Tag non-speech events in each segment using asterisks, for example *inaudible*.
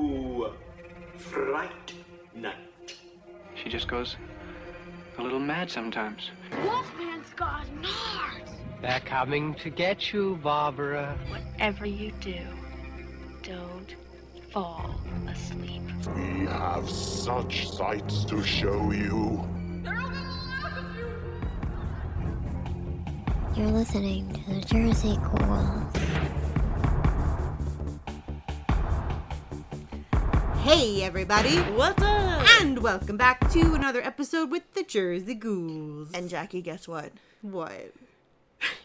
Welcome to Fright Night. She just goes a little mad sometimes. Wolfman's got nards. They're coming to get you, Barbara. Whatever you do, don't fall asleep. We have such sights to show you. You're listening to the Jersey Ghouls. Hey everybody, What's up? and welcome back to another episode with the Jersey Ghouls. And Jackie, guess what? what?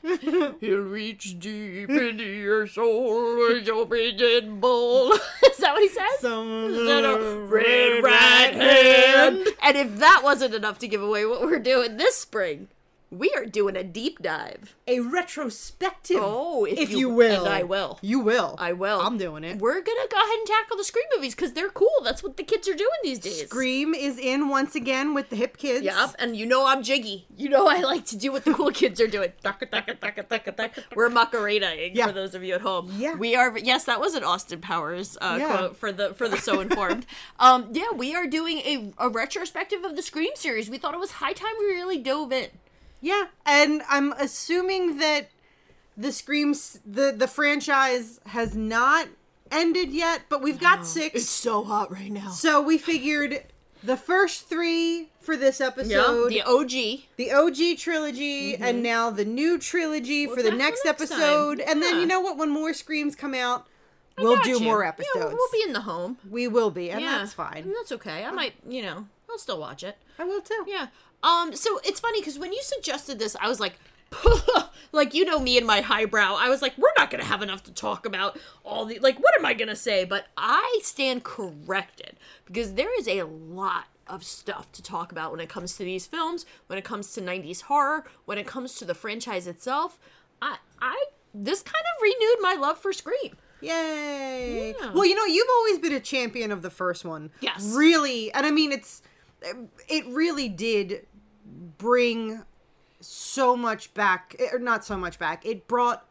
*laughs* He'll reach deep into your soul with your big bull. *laughs* Is that what he says? Some Instead red right hand. And if that wasn't enough to give away what we're doing this spring, we are doing a deep dive. a retrospective. Oh, if if, you- you, will, and I will. You will. I will. I'm doing it. We're gonna go ahead and tackle the Scream movies because they're cool. That's what the kids are doing these days. Scream is in once again with the hip kids. Yep, and you know I'm jiggy. You know I like to do what the cool *laughs* kids are doing. We're macarenaing Yeah. for those of you at home. Yeah. we are. Yes, that was an Austin Powers uh, Yeah. quote for the for the so informed. *laughs* um, yeah, we are doing a, a retrospective of the Scream series. We thought it was high time we really dove in. Yeah, and I'm assuming that the Screams the the franchise has not ended yet, but we've got six. It's so hot right now. So we figured the first three for this episode, Yeah, the OG. the OG trilogy, mm-hmm. and now the new trilogy for the next next episode. And then you know what? When more screams come out, we'll do you. more Yeah, episodes. we'll be in the home. we will be, and yeah, that's fine. And that's okay. I um, might, you know, I'll still watch it. I will too. Yeah. Um. So it's funny because when you suggested this, I was like, *laughs* like you know me and my highbrow. I was like, we're not gonna have enough to talk about all the like. What am I gonna say? But I stand corrected because there is a lot of stuff to talk about when it comes to these films, when it comes to '90s horror, when it comes to the franchise itself. I I this kind of renewed my love for Scream. Yay! Yeah. Well, you know, you've always been a champion of the first one. Yes. Really, and I mean, it's it really did bring so much back, or not so much back. It brought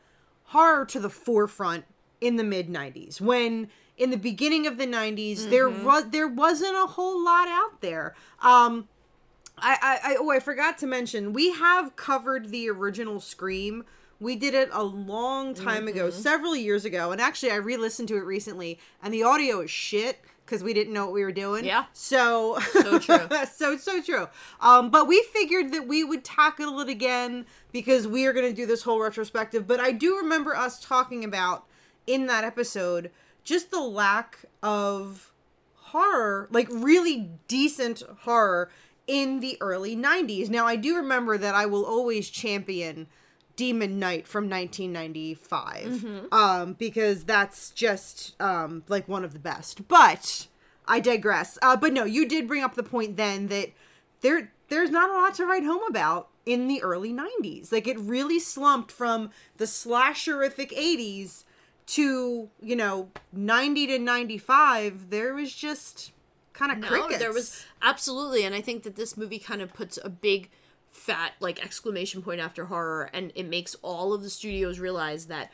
horror to the forefront in the mid '90s when. In the beginning of the '90s, there Mm-hmm. was there wasn't a whole lot out there. Um, I, I, I oh I forgot to mention we have covered the original Scream. We did it a long time ago, Mm-hmm. several years ago, and actually I re-listened to it recently, and the audio is shit because we didn't know what we were doing. Yeah. So So true. *laughs* so so true. Um, but we figured that we would tackle it again because we are going to do this whole retrospective. But I do remember us talking about in that episode just the lack of horror, like really decent horror in the early 90s. Now, I do remember that I will always champion Demon Knight from 1995 um, because that's just um, like one of the best. But I digress. Uh, but no, you did bring up the point then that there there's not a lot to write home about in the early 90s. Like it really slumped from the slasherific 80s to, you know, 90 to 95. There was just kind of crickets. there was absolutely, and I think that this movie kind of puts a big fat like exclamation point after horror, and it makes all of the studios realize that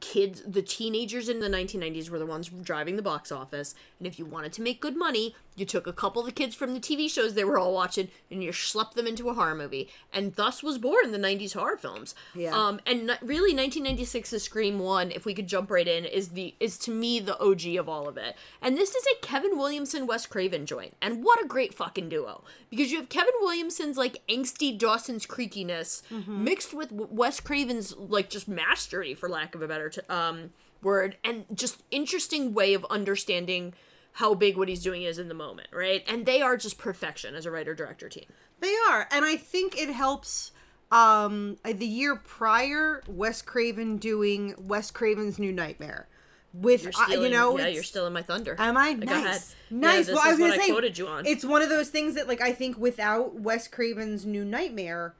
kids, the teenagers in the 1990s were the ones driving the box office, and if you wanted to make good money, you took a couple of the kids from the TV shows they were all watching and you schlepped them into a horror movie, and thus was born the 90s horror films. Yeah. Um, and n- really, 1996's Scream One, if we could jump right in, is the is to me the OG of all of it. And this is a Kevin Williamson Wes Craven joint, and what a great fucking duo! Because you have Kevin Williamson's like angsty Dawson's creakiness mixed with Wes Craven's like just mastery, for lack of a better t- um word, and just interesting way of understanding how big what he's doing is in the moment, right? And they are just perfection as a writer director team. They are, and I think it helps. Um, the year prior, Wes Craven doing Wes Craven's New Nightmare, with You're uh, you know yeah, you're still in my thunder. Am I ahead. nice? Yeah, Nice. this well, I was gonna I say quoted you on. it's one of those things that like I think without Wes Craven's New Nightmare,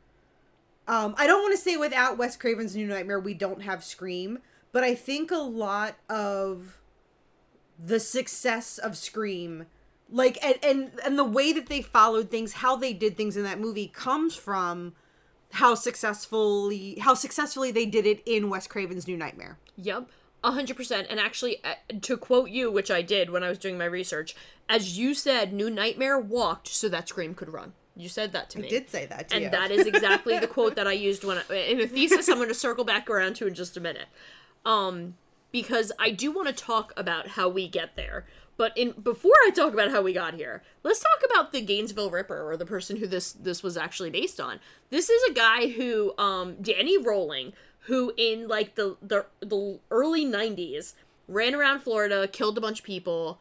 um, I don't want to say without Wes Craven's New Nightmare we don't have Scream, but I think a lot of the success of Scream, like and and and the way that they followed things, how they did things in that movie comes from how successfully how successfully they did it in Wes Craven's New Nightmare. Yep. a hundred percent. And actually, uh, to quote you, which I did when I was doing my research, as you said, New Nightmare walked so that Scream could run. You said that to me. I did say that to and you. that is exactly the quote *laughs* that I used when I, in a thesis. I'm going to circle back around to in just a minute, um, because I do want to talk about how we get there. But in before I talk about how we got here, let's talk about the Gainesville Ripper or the person who this this was actually based on. This is a guy who, um, Danny Rolling, who in like the the the early '90s ran around Florida, killed a bunch of people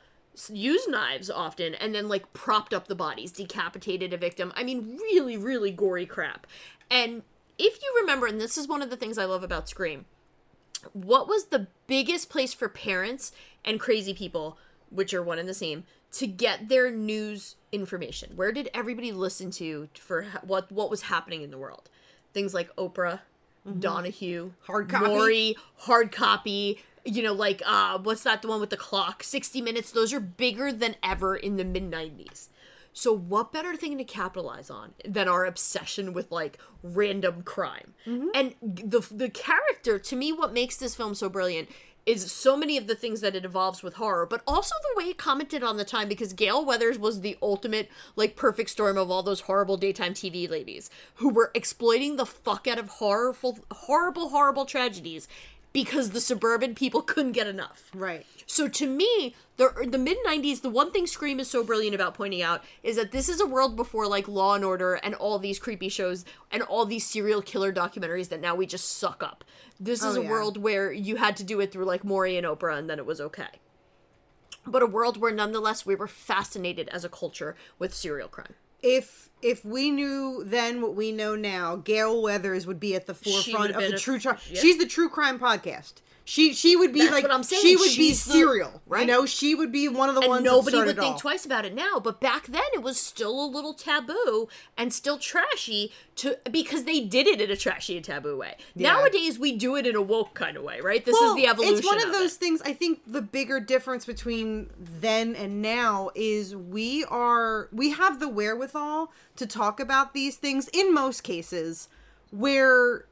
used knives often and then like propped up the bodies decapitated a victim i mean really really gory crap and if you remember and this is one of the things i love about scream what was the biggest place for parents and crazy people which are one and the same to get their news information? Where did everybody listen to for what what was happening in the world? Things like oprah donahue Hard copy. Maury, hard copy you know like uh what's that the one with the clock? 60 minutes those are bigger than ever in the mid 90s so what better thing to capitalize on than our obsession with like random crime? Mm-hmm. And the the character to me what makes this film so brilliant is so many of the things that it evolves with horror, but also the way it commented on the time because Gale Weathers was the ultimate, like, perfect storm of all those horrible daytime TV ladies who were exploiting the fuck out of horrible, horrible, horrible tragedies because the suburban people couldn't get enough. Right. So to me, the the mid '90s, the one thing Scream is so brilliant about pointing out is that this is a world before like Law and Order and all these creepy shows and all these serial killer documentaries that now we just suck up. This is Oh, a yeah. world where you had to do it through like Maury and Oprah, and then it was okay. But a world where nonetheless we were fascinated as a culture with serial crime. If if we knew then what we know now, Gale Weathers would be at the forefront of the a- true crime. yeah. She's the true crime podcast. She she would be That's like what I'm saying. she would She's be the- serial, right. You know, she would be one of the and ones. nobody that would think all. twice about it now but back then it was still a little taboo and still trashy to because they did it in a trashy and taboo way nowadays we do it in a woke kind of way right this Well, is the evolution It's one of of those it. things. I think the bigger difference between then and now is we are we have the wherewithal to talk about these things in most cases where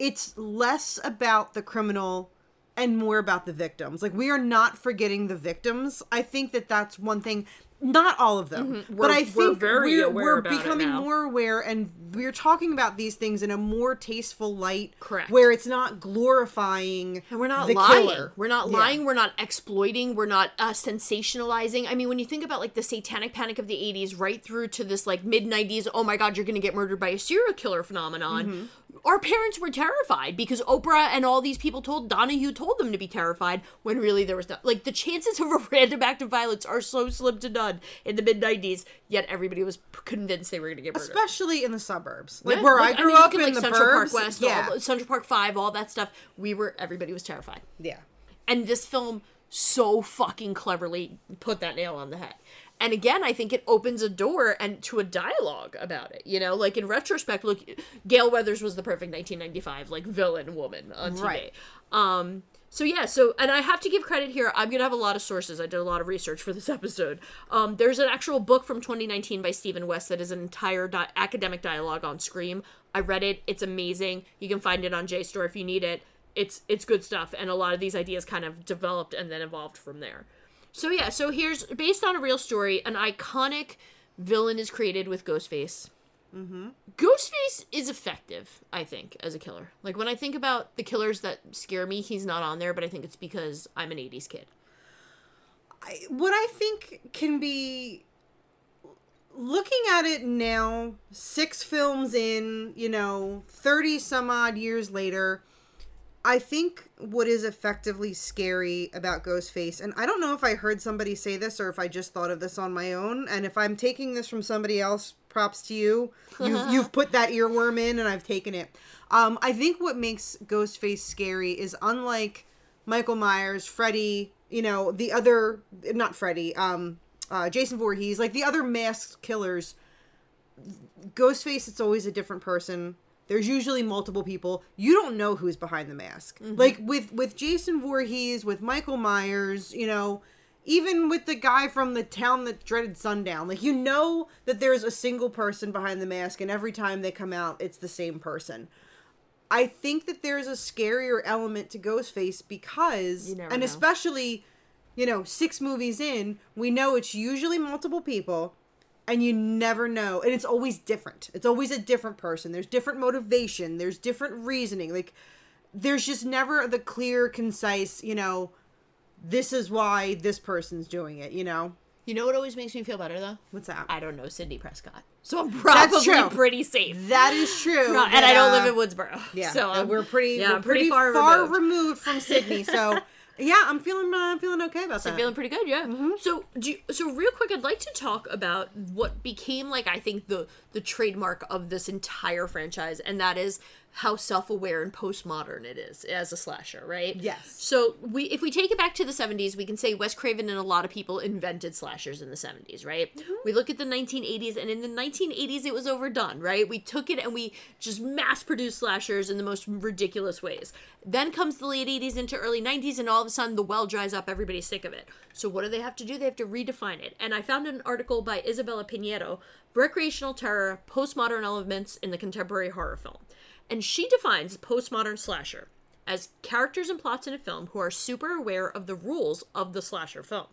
it's less about the criminal and more about the victims. Like we are not forgetting the victims. I think that that's one thing. Not all of them, but Mm-hmm. We're- I we're think we're, we're it becoming more aware, and we're talking about these things in a more tasteful light. Correct. Where it's not glorifying and we're not lying. killer. We're not Yeah. lying. We're not exploiting. We're not uh, sensationalizing. I mean, when you think about like the satanic panic of the 80s right through to this like mid 90s, oh my God, you're going to get murdered by a serial killer phenomenon. Mm-hmm. Our parents were terrified because Oprah and all these people told Donahue told them to be terrified when really there was not. Like the chances *laughs* of a random act of violence are so slim to none in the mid 90s, yet everybody was convinced they were going to get murdered. especially in the suburbs, like Yeah, where like, I grew mean, up can, in like, the Central burbs. Park West, yeah, all, Central Park Five, all that stuff. We were everybody was terrified, yeah. and this film so fucking cleverly put that nail on the head. And again, I think it opens a door and to a dialogue about it. You know, like in retrospect, look, Gale Weathers was the perfect 1995 like villain woman on TV. Right. Um. So yeah, so and I have to give credit here. I'm gonna have a lot of sources. I did a lot of research for this *laughs* episode. Um, there's an actual book from 2019 by Steven West that is an entire di- academic dialogue on Scream. I read it. It's amazing. You can find it on JSTOR if you need it. It's it's good stuff, and a lot of these ideas kind of developed and then evolved from there. So yeah, so here's based on a real story. An iconic villain is created with Ghostface. Mm-hmm. Ghostface is effective, I think, as a killer. Like when I think about the killers that scare me, he's not on there, but I think it's because I'm an 80s kid. I, what I think can be looking at it now, six films in, you know, 30 some odd years later, I think what is effectively scary about Ghostface, and I don't know if I heard somebody say this or if I just thought of this on my own, and if I'm taking this from somebody else, props to you. You've, *laughs* you've put that earworm in and I've taken it. Um, I think what makes Ghostface scary is unlike Michael Myers, Freddy, you know, the other not Freddy, um uh Jason Voorhees, like the other masked killers, Ghostface it's always a different person. There's usually multiple people. You don't know who's behind the mask. Mm-hmm. Like with with Jason Voorhees, with Michael Myers, you know, even with the guy from the town that dreaded sundown, like you know that there's a single person behind the mask and every time they come out it's the same person. I think that there's a scarier element to Ghostface because and know. especially you know, 6 movies in, we know it's usually multiple people and you never know and it's always different it's always a different person there's different motivation there's different reasoning like there's just never the clear concise you know this is why this person's doing it you know You know what always makes me feel better though? what's that I don't know Sidney Prescott, so I'm probably pretty safe. that is true No, and but, I don't uh, live in Woodsboro. yeah so I'm- we're pretty yeah, we're I'm pretty, far, removed. removed. from sidney so *laughs* yeah i'm feeling uh, i'm feeling okay about So that I'm feeling pretty good, yeah. Mm-hmm. So, do you, so real quick, I'd like to talk about what became like I think the the trademark of this entire franchise, and that is how self aware and postmodern it is as a slasher, right? Yes. So we, if we take it back to the '70s, we can say Wes Craven and a lot of people invented slashers in the '70s, right? Mm-hmm. We look at the 1980s, and in the 1980s, it was overdone, right? We took it and we just mass produced slashers in the most ridiculous ways. Then comes the late 80s into early 90s, and all of a sudden the well dries up. Everybody's sick of it. So what do they have to do? They have to redefine it. And I found an article by Isabella Pinedo, "Recreational Terror: Postmodern Elements in the Contemporary Horror Film," and she defines postmodern slasher as characters and plots in a film who are super aware of the rules of the slasher film.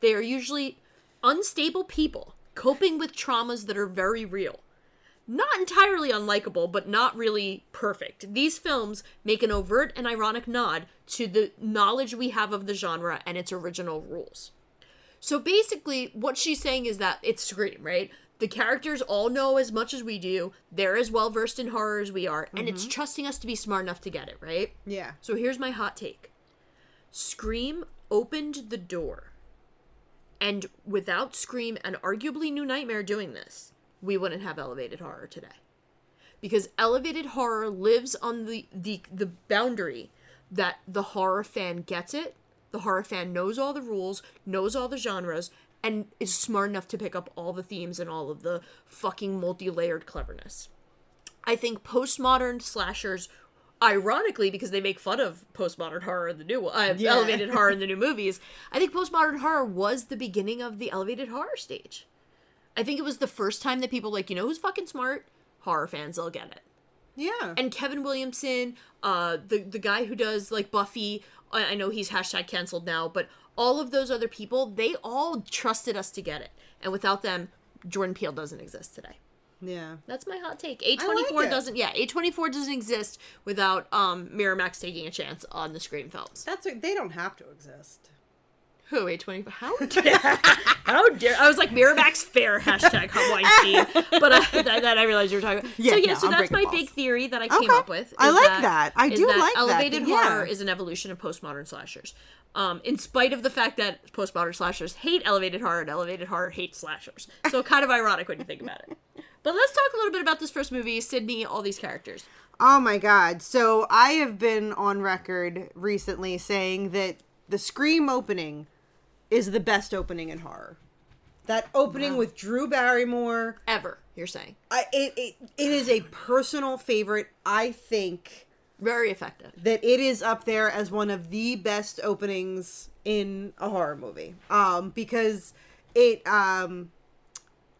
They are usually unstable people coping with traumas that are very real not entirely unlikable, but not really perfect. These films make an overt and ironic nod to the knowledge we have of the genre and its original rules. So basically, what she's saying is that it's Scream, right? The characters all know as much as we do. They're as well versed in horror as we are, and it's mm-hmm. trusting us to be smart enough to get it, right? yeah So here's my hot take Scream opened the door. And without Scream and arguably New Nightmare doing this, we wouldn't have elevated horror today. Because elevated horror lives on the, the, the boundary that the horror fan gets it, the horror fan knows all the rules, knows all the genres, and is smart enough to pick up all the themes and all of the fucking multi layered cleverness. I think postmodern slashers, ironically, because they make fun of postmodern horror in the new uh, Yeah. elevated horror in the new *laughs* movies, I think postmodern horror was the beginning of the elevated horror stage. I think it was the first time that people like, you know who's fucking smart? Horror fans, they'll get it. yeah And Kevin Williamson, uh, the the guy who does like Buffy, I, I know he's hashtag canceled now, but all of those other people, they all trusted us to get it. And without them, Jordan Peele doesn't exist today. yeah That's my hot take. A24 it. doesn't yeah, A24 doesn't exist without um Miramax taking a chance on the Scream films. that's what they don't have to exist Who, A24? How *laughs* dare How dare I was like Miramax fair *laughs* hashtag Weinstein. But I, *laughs* that, that I realized you were talking about. Yeah, so yeah, no, so I'm that's my big theory that I came Okay. up with. I like that. I is do like that. Elevated Yeah. horror is an evolution of postmodern slashers. Um, in spite of the fact that postmodern slashers hate elevated horror and elevated horror hates slashers. So kind of ironic when you think about it. But let's talk a little bit about this first movie, Sidney, all these characters. Oh my god. So I have been on record recently saying that the Scream opening is the best opening in horror. That opening with Drew Barrymore, Ever, you're saying. I, it, it it is a personal favorite. I think Very effective. that it is up there as one of the best openings in a horror movie. Um because it um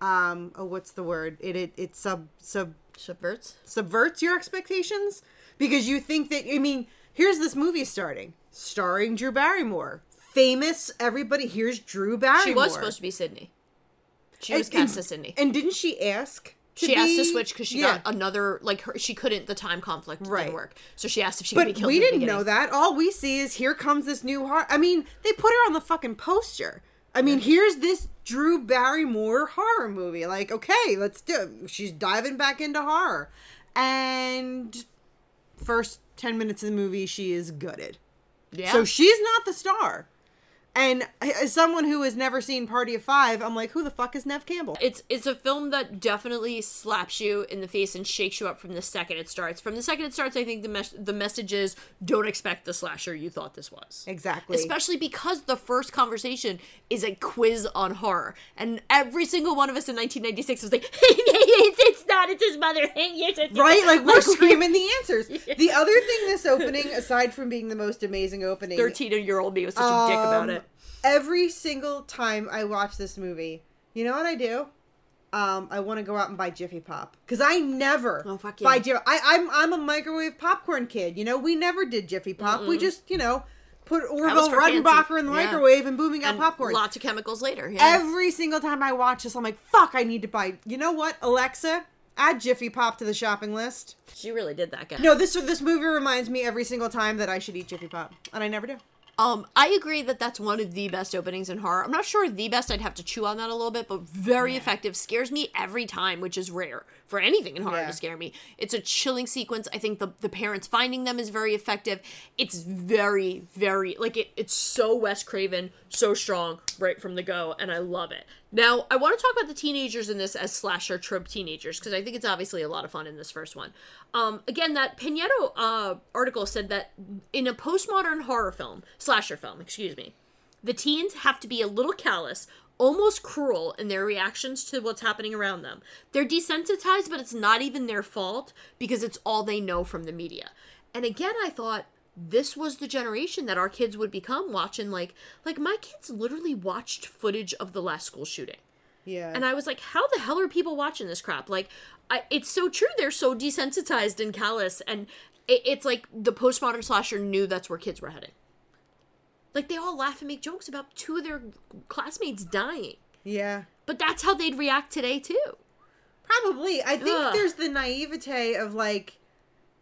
um oh what's the word? It it it sub sub Subverts. subverts your expectations because you think that I mean, here's this movie starting, starring Drew Barrymore, famous. Everybody here's Drew Barrymore. She was supposed to be Sidney. She was cast and- as Sidney. And didn't she ask? To she asked to switch because she Yeah. got another like her. She couldn't. The time conflict Right. didn't work. So she asked if she could be But killed. we didn't know that. All we see is here comes this new horror. I mean, they put her on the fucking poster. I mean, here's this Drew Barrymore horror movie. Like, okay, let's do it. She's diving back into horror. And first 10 minutes of the movie, she is gutted. Yeah. So she's not the star. And as someone who has never seen Party of Five, I'm like, who the fuck is Neve Campbell? It's it's a film that definitely slaps you in the face and shakes you up from the second it starts. From the second it starts, I think the mes- the message is don't expect the slasher you thought this was. Exactly. Especially because the first conversation is a quiz on horror, and every single one of us in 1996 was like, *laughs* "It's, it's not. It's his mother." *laughs* right? Like we're screaming the *laughs* answers. The other thing this opening, aside from being the most amazing opening, 13 year old me was such a dick about um, it. Every single time I watch this movie, you know what I do? Um, I want to go out and buy Jiffy Pop because I never Oh, fuck buy. Jiffy. I, I'm I'm a microwave popcorn kid. You know, we never did Jiffy Pop. We just you know put Orville. Redenbacher in the Yeah. microwave and booming out popcorn. Lots of chemicals later. Yeah. Every single time I watch this, I'm like, fuck, I need to buy. You know what, Alexa? Add Jiffy Pop to the shopping list. she really did that, guy. No, this this movie reminds me every single time that I should eat Jiffy Pop, and I never do. Um, I agree that that's one of the best openings in horror. I'm not sure the best. I'd have to chew on that a little bit, but very effective. Scares me every time, which is rare for anything in horror Yeah. to scare me. It's a chilling sequence. I think the the parents finding them is very effective. It's very very like it. It's so Wes Craven, so strong right from the go, and I love it. Now I want to talk about the teenagers in this as slasher trope teenagers because I think it's obviously a lot of fun in this first one. Um, again, that Pinedo uh, article said that in a postmodern horror film, slasher film, excuse me, the teens have to be a little callous, almost cruel in their reactions to what's happening around them. They're desensitized, but it's not even their fault because it's all they know from the media. And again, I thought this was the generation that our kids would become watching like like my kids literally watched footage of the last school shooting. Yeah. And I was like, how the hell are people watching this crap? Like, I, it's so true. They're so desensitized and callous. And it, it's like the postmodern slasher knew that's where kids were heading. Like, they all laugh and make jokes about two of their classmates dying. yeah. But that's how they'd react today, too. Probably. I think Ugh. there's the naivete of like,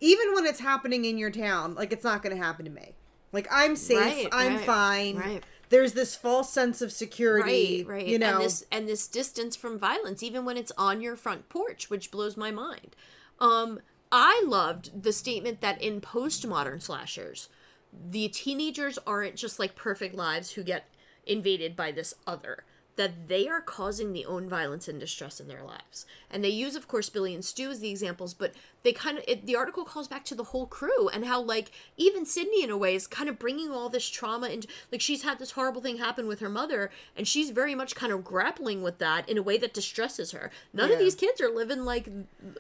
even when it's happening in your town, like it's not going to happen to me. Like I'm safe. Right, I'm right, fine. right. There's this false sense of security. right right You know. and this and this distance from violence even when it's on your front porch which blows my mind um i loved the statement that in postmodern slashers the teenagers aren't just like perfect lives who get invaded by this other that they are causing the own violence and distress in their lives. And they use of course billy and stu as the examples but they kind of it, the article calls back to the whole crew and how like even sidney in a way is kind of bringing all this trauma and like she's had this horrible thing happen with her mother and she's very much kind of grappling with that in a way that distresses her. None of these kids are living like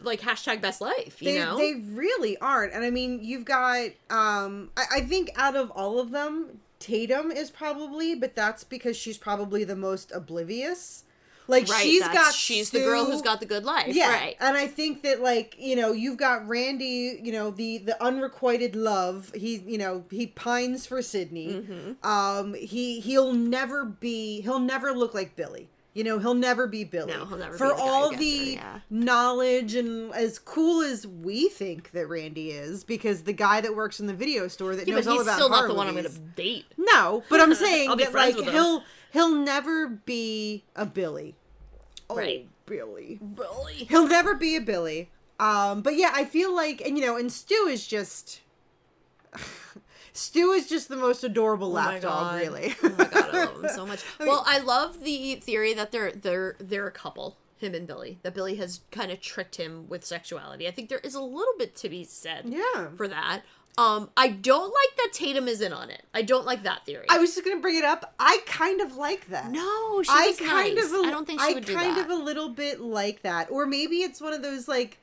like hashtag best life you they, know? they really aren't. And I mean, you've got, um, I, I think out of all of them, Tatum is probably, but that's because she's probably the most oblivious. Like right she's got she's the girl who's got the good life yeah right and i think that like you know you've got randy you know the the unrequited love he you know he pines for sidney Mm-hmm. um he he'll never be he'll never look like billy you know he'll never be billy No, he'll never for all the yeah. knowledge and as cool as we think that randy is because the guy that works in the video store that yeah, knows all he's about still not the one i'm gonna date no but i'm *laughs* saying that like he'll he'll never be a billy oh Right. billy Billy. He'll never be a Billy. Um, but yeah, I feel like, and you know, and Stu is just. Stu is just the most adorable Oh my lapdog, really. oh my god, I love him so *laughs* much. well, I love the theory that they're they're they're a couple, him and Billy. That Billy has kind of tricked him with sexuality. I think there is a little bit to be said Yeah. for that. Um, I don't like that Tatum is in on it. I don't like that theory. I was just gonna bring it up. I kind of like that. no, she I kind nice. of. A, I don't think she I would do kind that. of a little bit like that, or maybe it's one of those like,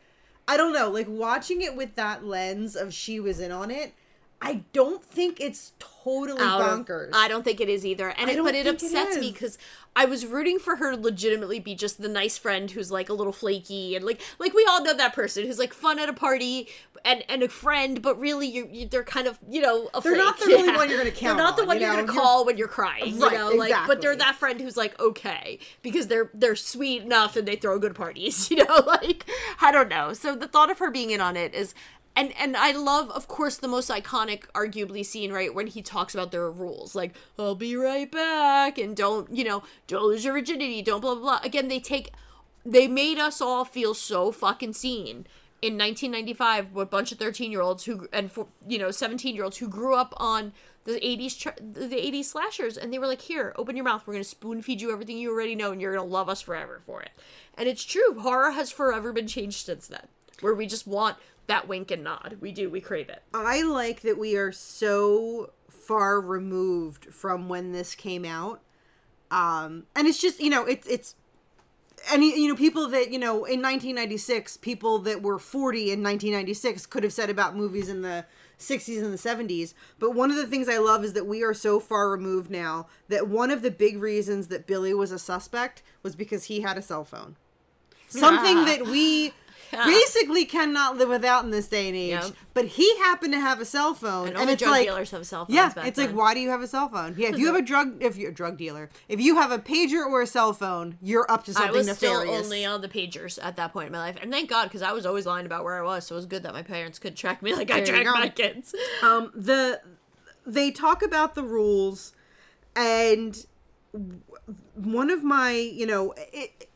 I don't know, like watching it with that lens of she was in on it. I don't think it's totally out of- bonkers. I don't think it is either. And it, but it upsets me because I was rooting for her to legitimately be just the nice friend who's like a little flaky and like like we all know that person who's like fun at a party and and a friend, but really you, you they're kind of you know a They're not flake. the really one you're gonna *laughs* count They're not the on, one you you're know? gonna You're- call when you're crying. Right, you know, like but they're that friend who's like okay because they're they're sweet enough and they throw good parties. *laughs* You know, like I don't know. So the thought of her being in on it is and and I love, of course, the most iconic, arguably scene, right, when he talks about their rules, like "I'll be right back" and don't, you know, don't lose your virginity, don't blah blah blah. Again, they take, they made us all feel so fucking seen, in 1995 with a bunch of 13 year olds who and for, you know 17 year olds who grew up on the 80s the 80s slashers and they were like here open your mouth. We're going to spoon feed you everything you already know and you're going to love us forever for it. And it's true. Horror has forever been changed since then where we just want that wink and nod we do we crave it I like that we are so far removed from when this came out. Um, and it's just, you know, it's, it's, and you know, people that, you know, in 1996, people that were 40 in 1996 could have said about movies in the 60s and the 70s. But one of the things I love is that we are so far removed now that one of the big reasons that Billy was a suspect was because he had a cell phone. Something that we basically cannot live without in this day and age. Yep. But he happened to have a cell phone, and, and, only it's drug like, dealers have cell phones yeah, it's then. like, why do you have a cell phone? Yeah, if you have a drug, if you're a drug dealer, if you have a pager or a cell phone, you're up to something I was nefarious. still only on the pagers at that point in my life, and thank God because I was always lying about where I was. So it was good that my parents could track me *laughs* like I There you track my kids. *laughs* um, the they talk about the rules, and one of my, you know, it,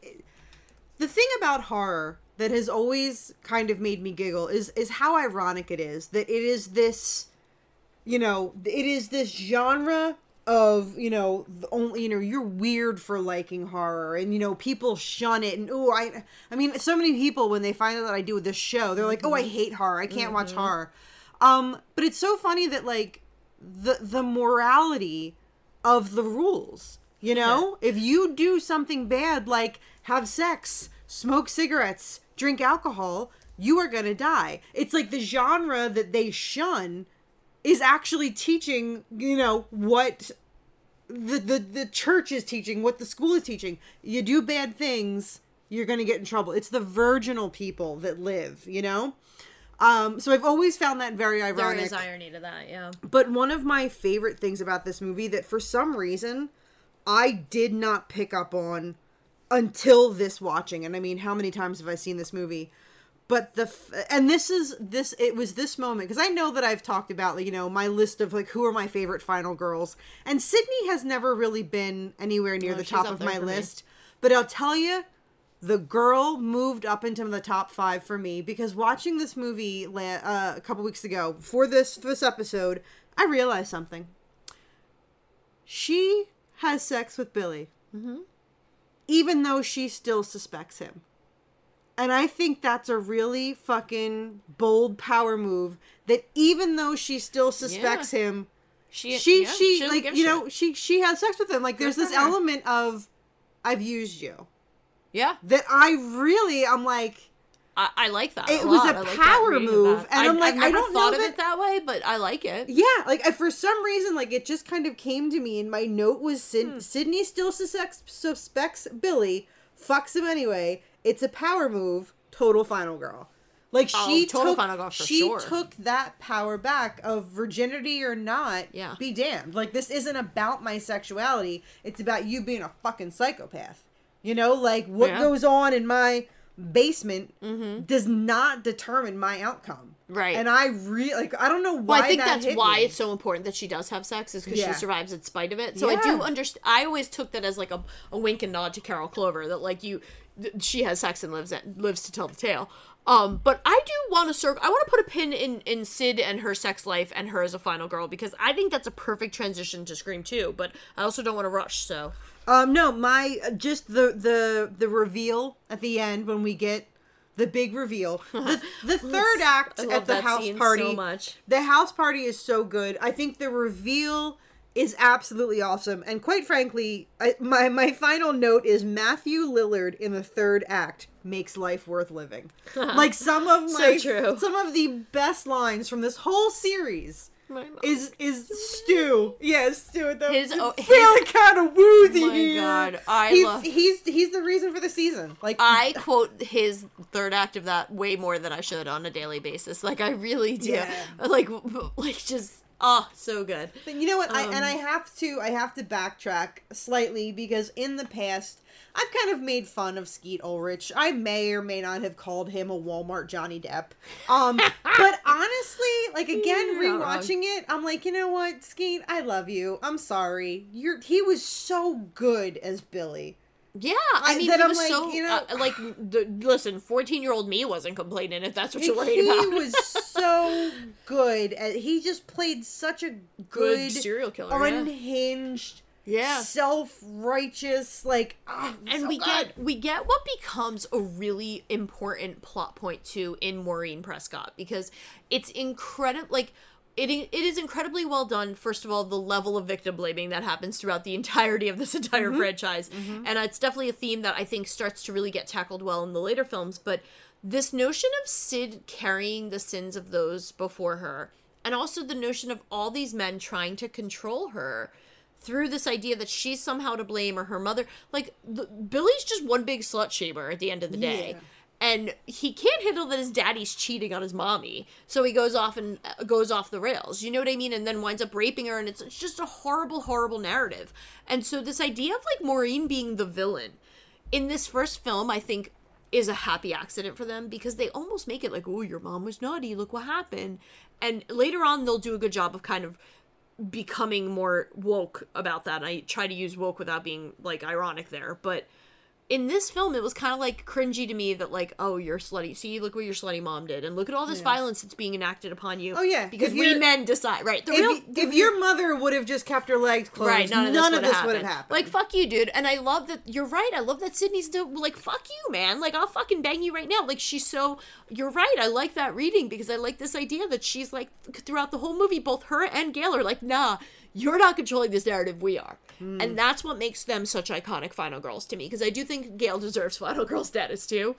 the thing about horror that has always kind of made me giggle is is how ironic it is that it is this you know it is this genre of you know the only you know you're weird for liking horror and you know people shun it and oh i i mean so many people when they find out that i do this show they're like oh i hate horror. I can't watch horror. Um but it's so funny that like the the morality of the rules you know if you do something bad like have sex smoke cigarettes drink alcohol you are gonna die it's like the genre that they shun is actually teaching, you know, what the, the the church is teaching, what the school is teaching. You do bad things, you're going to get in trouble. It's the virginal people that live, you know? Um so I've always found that very ironic. There is irony to that, yeah. But one of my favorite things about this movie that for some reason I did not pick up on until this watching. And I mean, how many times have I seen this movie? But the f- and this is this it was this moment because I know that I've talked about like you know my list of like who are my favorite final girls and Sidney has never really been anywhere near the top of my for me. list. But I'll tell you, the girl moved up into the top five for me because watching this movie la- uh, a couple weeks ago for this for this episode, I realized something. She has sex with Billy, mm-hmm. even though she still suspects him, and I think that's a really fucking bold power move. That even though she still suspects him, She she yeah, she like you shit. know she she has sex with him. Like there's this her. element of I've used you Yeah, that I really I'm like I, I like that. It a was lot. a I power of move, and I, I'm like, I don't know thought of that- it that way, but I like it. yeah like I, for some reason like it just kind of came to me and my note was Syd- Hmm. Sidney still suspects suspects Billy fucks him anyway. It's a power move. Total final girl. Like Oh, she total took final girl for she sure. took that power back of virginity or not. Yeah. Be damned. Like this isn't about my sexuality. It's about you being a fucking psychopath. You know, like what Yeah. goes on in my basement does not determine my outcome. Mm-hmm. Right. And I really like I don't know why Well, I think that that's why me. it's so important that she does have sex is because Yeah. she survives in spite of it. So I do understand. I always took that as like a, a wink and nod to Carol Clover that like you, th- she has sex and lives at, lives to tell the tale. Um, but I do want to circle. I want to put a pin in in Sid and her sex life and her as a final girl because I think that's a perfect transition to Scream too. But I also don't want to rush. So Um, no, my uh, just the the the reveal at the end when we get the big reveal. *laughs* The, the third act at the house party. so much. The house party is so good. I think the reveal is absolutely awesome. And quite frankly, I, my my final note is Matthew Lillard in the third act makes life worth living. *laughs* like some of So my true. some of the best lines from this whole series. Is is Stu? Yes, Stu. The, His- oh, his- feeling kind of woozy Oh my here. God, I he's, love- he's he's the reason for the season. Like I quote his third act of that way more than I should on a daily basis. Like I really do. Yeah. Like like just oh so good. But you know what? I, Um, and I have to I have to backtrack slightly because in the past I've kind of made fun of Skeet Ulrich. I may or may not have called him a Walmart Johnny Depp. Um, *laughs* but honestly, like again, You're not wrong. rewatching it, I'm like, you know what, Skeet, I love you. I'm sorry. You're he was so good as Billy. Yeah, I mean, that he I'm was like, so you know- uh, like. The, listen, fourteen-year-old me wasn't complaining. If that's what you're worried he about. He was *laughs* so good. At, he just played such a Good good, serial killer, unhinged, Yeah. self-righteous. Like, ah, and so we good. get we get what becomes a really important plot point too in Maureen Prescott because it's incredible like it, it is incredibly well done first of all the level of victim blaming that happens throughout the entirety of this *laughs* entire Mm-hmm. franchise and it's definitely a theme that I think starts to really get tackled well in the later films but this notion of Sid carrying the sins of those before her and also the notion of all these men trying to control her through this idea that she's somehow to blame or her mother like the, billy's just one big slut shamer at the end of the day Yeah. And he can't handle that his daddy's cheating on his mommy. So he goes off and uh, goes off the rails. You know what i mean? And then winds up raping her and it's, it's just a horrible horrible narrative. And so this idea of like maureen being the villain in this first film i think is a happy accident for them because they almost make it like oh your mom was naughty. Look what happened. And later on they'll do a good job of kind of becoming more woke about that. And I try to use woke without being like ironic there, but in this film, it was kind of like cringy to me that like, oh, you're slutty. See, look what your slutty mom did, and look at all this violence that's being enacted upon you. Oh, yeah. because we men decide, right? The If, real, if your mother would have just kept her legs closed, Right, none of this, none this have would happened. have happened. Like, fuck you, dude. And I love that you're right. I love that Sidney's the like, fuck you, man. Like, I'll fucking bang you right now. Like, she's so. You're right. I like that reading because I like this idea that she's like throughout the whole movie, both her and Gale are like, nah, you're not controlling this narrative. We are, Hmm. and that's what makes them such iconic final girls to me. Because I do think Gale deserves *laughs* final girl status too.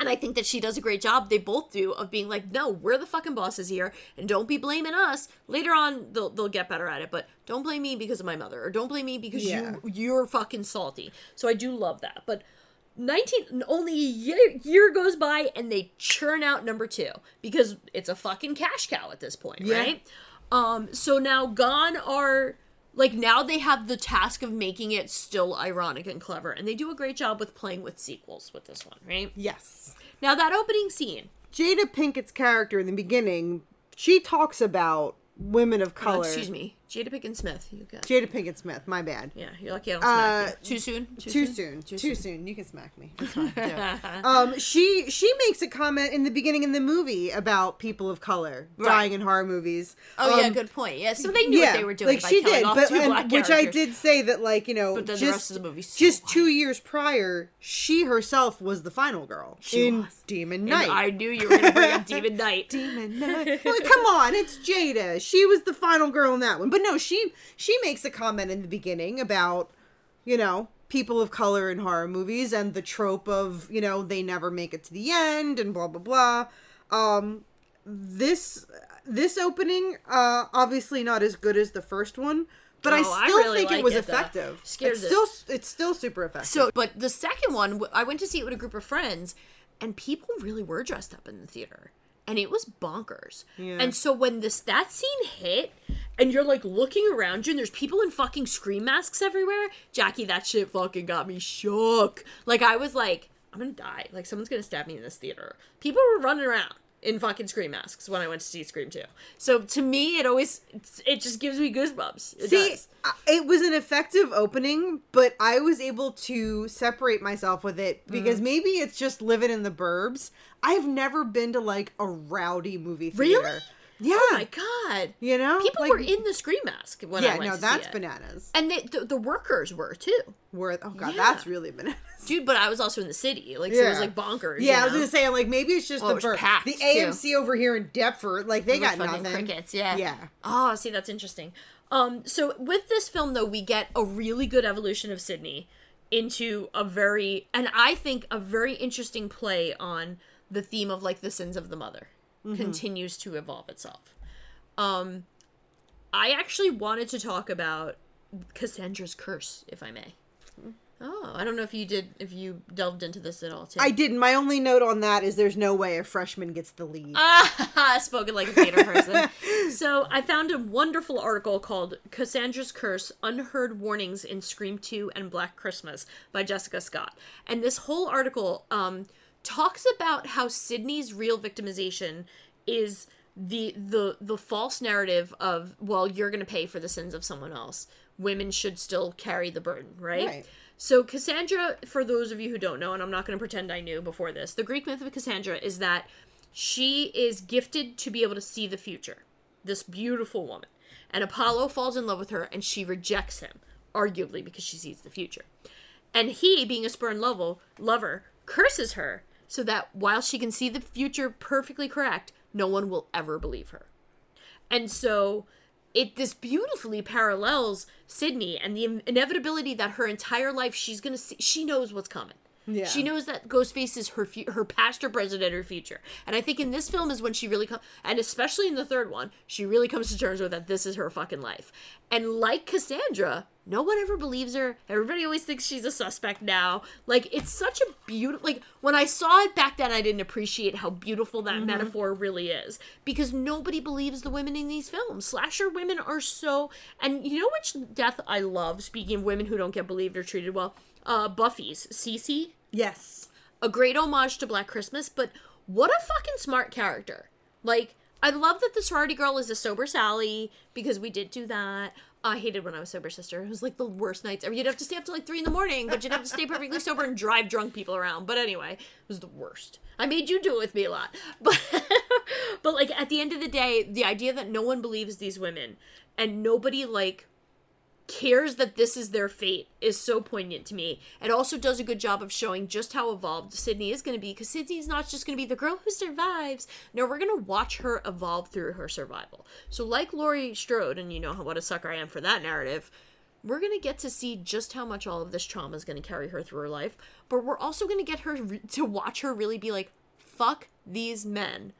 And I think that she does a great job. They both do of being like, no, we're the fucking bosses here, and don't be blaming us. Later on, they'll they'll get better at it, but don't blame me because of my mother, or don't blame me because Yeah. you you're fucking salty. So I do love that. But nineteen only a year, year goes by, and they churn out number two because it's a fucking cash cow at this point, Yeah. right? Um. So now gone are like now they have the task of making it still ironic and clever, and they do a great job with playing with sequels with this one, right? yes. Now that opening scene. Jada Pinkett's character in the beginning, she talks about women of oh, color. excuse me, Jada Pinkett Smith. You got. Jada Pinkett Smith. My bad. Yeah, you're lucky I don't Uh, smack you. Too soon. Too soon. Too, soon. You can smack me. Yeah. *laughs* um, she she makes a comment in the beginning in the movie about people of color dying in horror movies. Oh yeah, Um, good point. Yeah, so they knew what they were doing Like by she did, off but two and- which I did say that, like you know, But then the just rest of the movie's so just two years prior, she herself was the final girl She in was. Demon And Knight. I knew you were gonna bring up *laughs* Demon Knight. Demon Knight. well, come on, it's Jada. She was the final girl in that one. But no, she she makes a comment in the beginning about, you know, people of color in horror movies and the trope of, you know, they never make it to the end and blah blah blah. Um this this opening uh obviously not as good as the first one, but I Oh, I still really think it was it, effective. Scared it's still it's still super effective. So, but the second one, I went to see it with a group of friends, and people really were dressed up in the theater, and it was bonkers. Yeah. And so when this that scene hit, and you're like looking around you, and there's people in fucking scream masks everywhere, Jackie, that shit fucking got me shook. Like I was like, I'm gonna die. Like someone's gonna stab me in this theater. People were running around in fucking scream masks when I went to see Scream 2. So to me, it always it just gives me goosebumps. It See, does. It was an effective opening, but I was able to separate myself with it because Mm. maybe it's just living in the burbs. I've never been to like a rowdy movie Really? theater. Yeah. Oh my god. You know? People Like- were in the scream mask when I went. yeah, no, that's bananas. And they, the, the workers were too. Were oh god, Yeah. that's really bananas. Dude, but I was also in the city. Like, so it was like bonkers. Yeah, you I was know? gonna say, I'm like, maybe it's just Oh, the it packed, The too. AMC over here in Deptford, like they With got nothing. crickets, yeah. Yeah. Oh, see, that's interesting. Um, so with this film though, we get a really good evolution of Sidney into a very, and I think a very interesting play on the theme of like the sins of the mother Mm-hmm. continues to evolve itself. Um, I actually wanted to talk about Cassandra's curse, if I may. Oh, I don't know if you did, if you delved into this at all too. I didn't. My only note on that is there's no way a freshman gets the lead. Ah, *laughs* spoken like a theater person. *laughs* so I found a wonderful article called Cassandra's Curse Unheard Warnings in Scream 2 and Black Christmas by Jessica Scott. And this whole article um, talks about how Sidney's real victimization is the the the false narrative of well you're going to pay for the sins of someone else women should still carry the burden right, Right. So Cassandra, for those of you who don't know, and I'm not going to pretend I knew before this, the Greek myth of Cassandra is that she is gifted to be able to see the future. This beautiful woman. And Apollo falls in love with her and she rejects him, arguably because she sees the future. And he, being a spurned lover, lover, curses her so that while she can see the future perfectly correct, no one will ever believe her. And so it this beautifully parallels Sidney and the inevitability that her entire life she's gonna see she knows what's coming. Yeah. She knows that Ghostface is her fu- her past, her present, her future. And I think in this film is when she really comes, and especially in the third one, she really comes to terms with that this is her fucking life. And like Cassandra, no one ever believes her. Everybody always thinks she's a suspect now. Like it's such a beautiful. Like when I saw it back then, I didn't appreciate how beautiful that mm-hmm. metaphor really is because nobody believes the women in these films. Slasher women are so. And you know which death I love? Speaking of women who don't get believed or treated well, uh, Buffy's Cici Yes. a great homage to Black Christmas, but what a fucking smart character. Like, I love that the sorority girl is a sober Sally because we did do that. I hated when I was sober sister. It was like the worst nights ever. You'd have to stay up till like three in the morning, but you'd have to stay perfectly *laughs* sober and drive drunk people around. But anyway, it was the worst. I made you do it with me a lot. *laughs* But but like at the end of the day, the idea that no one believes these women and nobody like cares that this is their fate is so poignant to me. It also does a good job of showing just how evolved Sidney is going to be because Sidney's not just going to be the girl who survives. No, we're going to watch her evolve through her survival. So, like Laurie Strode, and you know what a sucker I am for that narrative, we're going to get to see just how much all of this trauma is going to carry her through her life. But we're also going to get her re- to watch her really be like, fuck these men.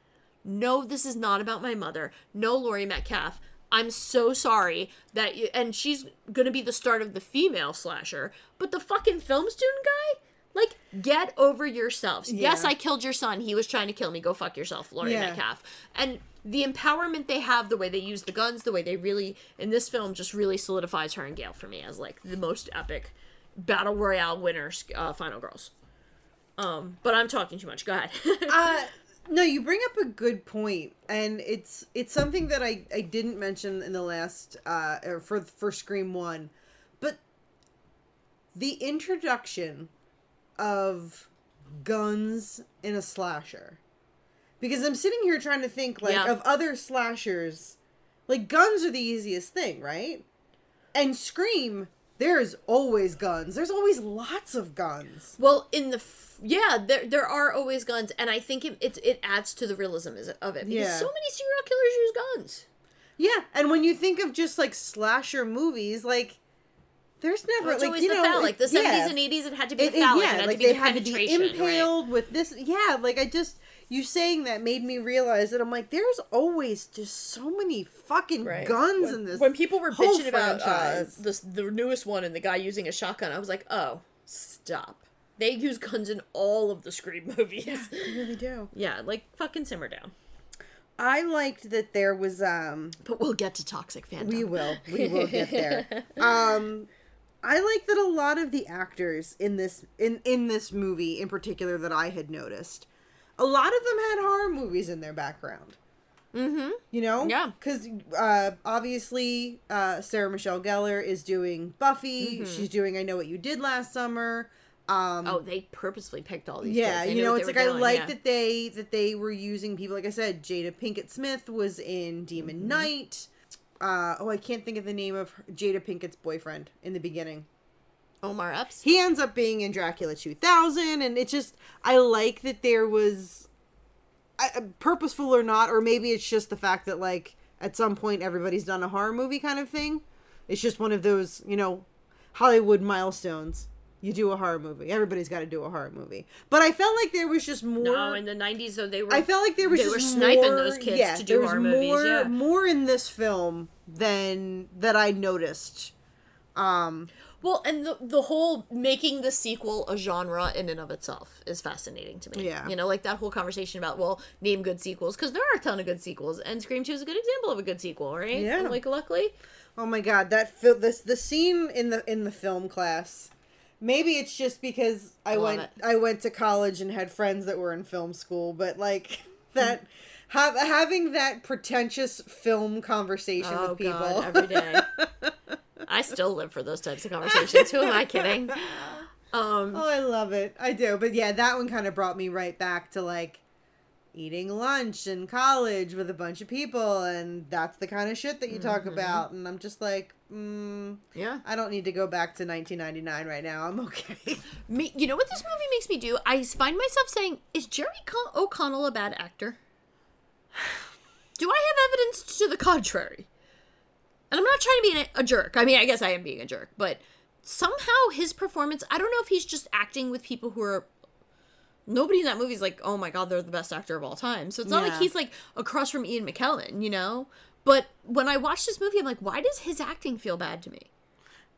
No, this is not about my mother. No, Laurie Metcalf. I'm so sorry that you, and she's gonna be the start of the female slasher, but the fucking film student guy, like, get over yourselves. Yes, I killed your son. He was trying to kill me. Go fuck yourself, Laurie Yeah. Metcalf. And the empowerment they have, the way they use the guns, the way they really in this film just really solidifies her and Gale for me as like the most epic battle royale winners, uh, final girls. Um, but I'm talking too much. Go ahead. *laughs* uh no you bring up a good point and it's it's something that i i didn't mention in the last uh or for for scream one but the introduction of guns in a slasher. Because i'm sitting here trying to think like Yeah. of other slashers. Like guns are the easiest thing right? And scream there's always guns there's always lots of guns Well, in the f- yeah, there there are always guns, and I think it it, it adds to the realism of it because Yeah. so many serial killers use guns. Yeah, and when you think of just like slasher movies, like there's never It's like always you the know phallic. like, the seventies yeah. and eighties, it had to be It- the it- phallic. yeah, it had like to be they the had to be impaled with this. Yeah, like I just you saying that made me realize that I'm like, there's always just so many fucking guns when, in this. When people were bitching about uh, this, the newest one and the guy using a shotgun, I was like, oh, stop. They use guns in all of the Scream *laughs* movies. Yeah, They really do. yeah, like fucking simmer down. I liked that there was um But we'll get to toxic fandom. We will. We will get there. *laughs* um I like that a lot of the actors in this in in this movie in particular that I had noticed, a lot of them had horror movies in their background. Mm-hmm. You know? Yeah. Because uh, obviously uh, Sarah Michelle Gellar is doing Buffy. Mhm. She's doing I Know What You Did Last Summer. Um, Oh, they purposely picked all these. yeah, you know, it's like were I like yeah. that they that they were using people. Like I said, Jada Pinkett Smith was in Mm-hmm. Demon Knight. Uh, oh, I can't think of the name of her- Jada Pinkett's boyfriend in the beginning. Omar Epps. He ends up being in Dracula 2000, and it's just I like that there was, uh, purposeful or not, or maybe it's just the fact that like at some point everybody's done a horror movie kind of thing. It's just one of those you know Hollywood milestones. You do a horror movie. Everybody's got to do a horror movie. But I felt like there was just more. No, in the nineties though they were. I felt like there was they just were sniping more- those kids yeah, to there do was horror more, movies. Yeah. more in this film than that I noticed. Um, Well, and the the whole making the sequel a genre in and of itself is fascinating to me. Yeah. you know, like that whole conversation about well, name good sequels because there are a ton of good sequels, and Scream Two is a good example of a good sequel, right? Yeah. like luckily. Oh my god, that fil- this the scene in the in the film class. Maybe it's just because I Love went it. I went to college and had friends that were in film school, but like *laughs* that have, having that pretentious film conversation Oh with people God, every day. *laughs* I still live for those types of conversations. Who am I kidding? *laughs* Um, Oh, I love it. I do. But yeah, that one kind of brought me right back to like eating lunch in college with a bunch of people, and that's the kind of shit that you talk about. And I'm just like, mm, yeah. I don't need to go back to 1999 right now. I'm okay. *laughs* Me, you know what this movie makes me do? I find myself saying, "Is Jerry Con- O'Connell a bad actor?" *sighs* Do I have evidence to the contrary? And I'm not trying to be a, a jerk. I mean, I guess I am being a jerk, but somehow his performance—I don't know if he's just acting with people who are. Nobody in that movie is like, oh my god, they're the best actor of all time. So it's not like he's like across from Ian McKellen, you know. But when I watch this movie, I'm like, why does his acting feel bad to me?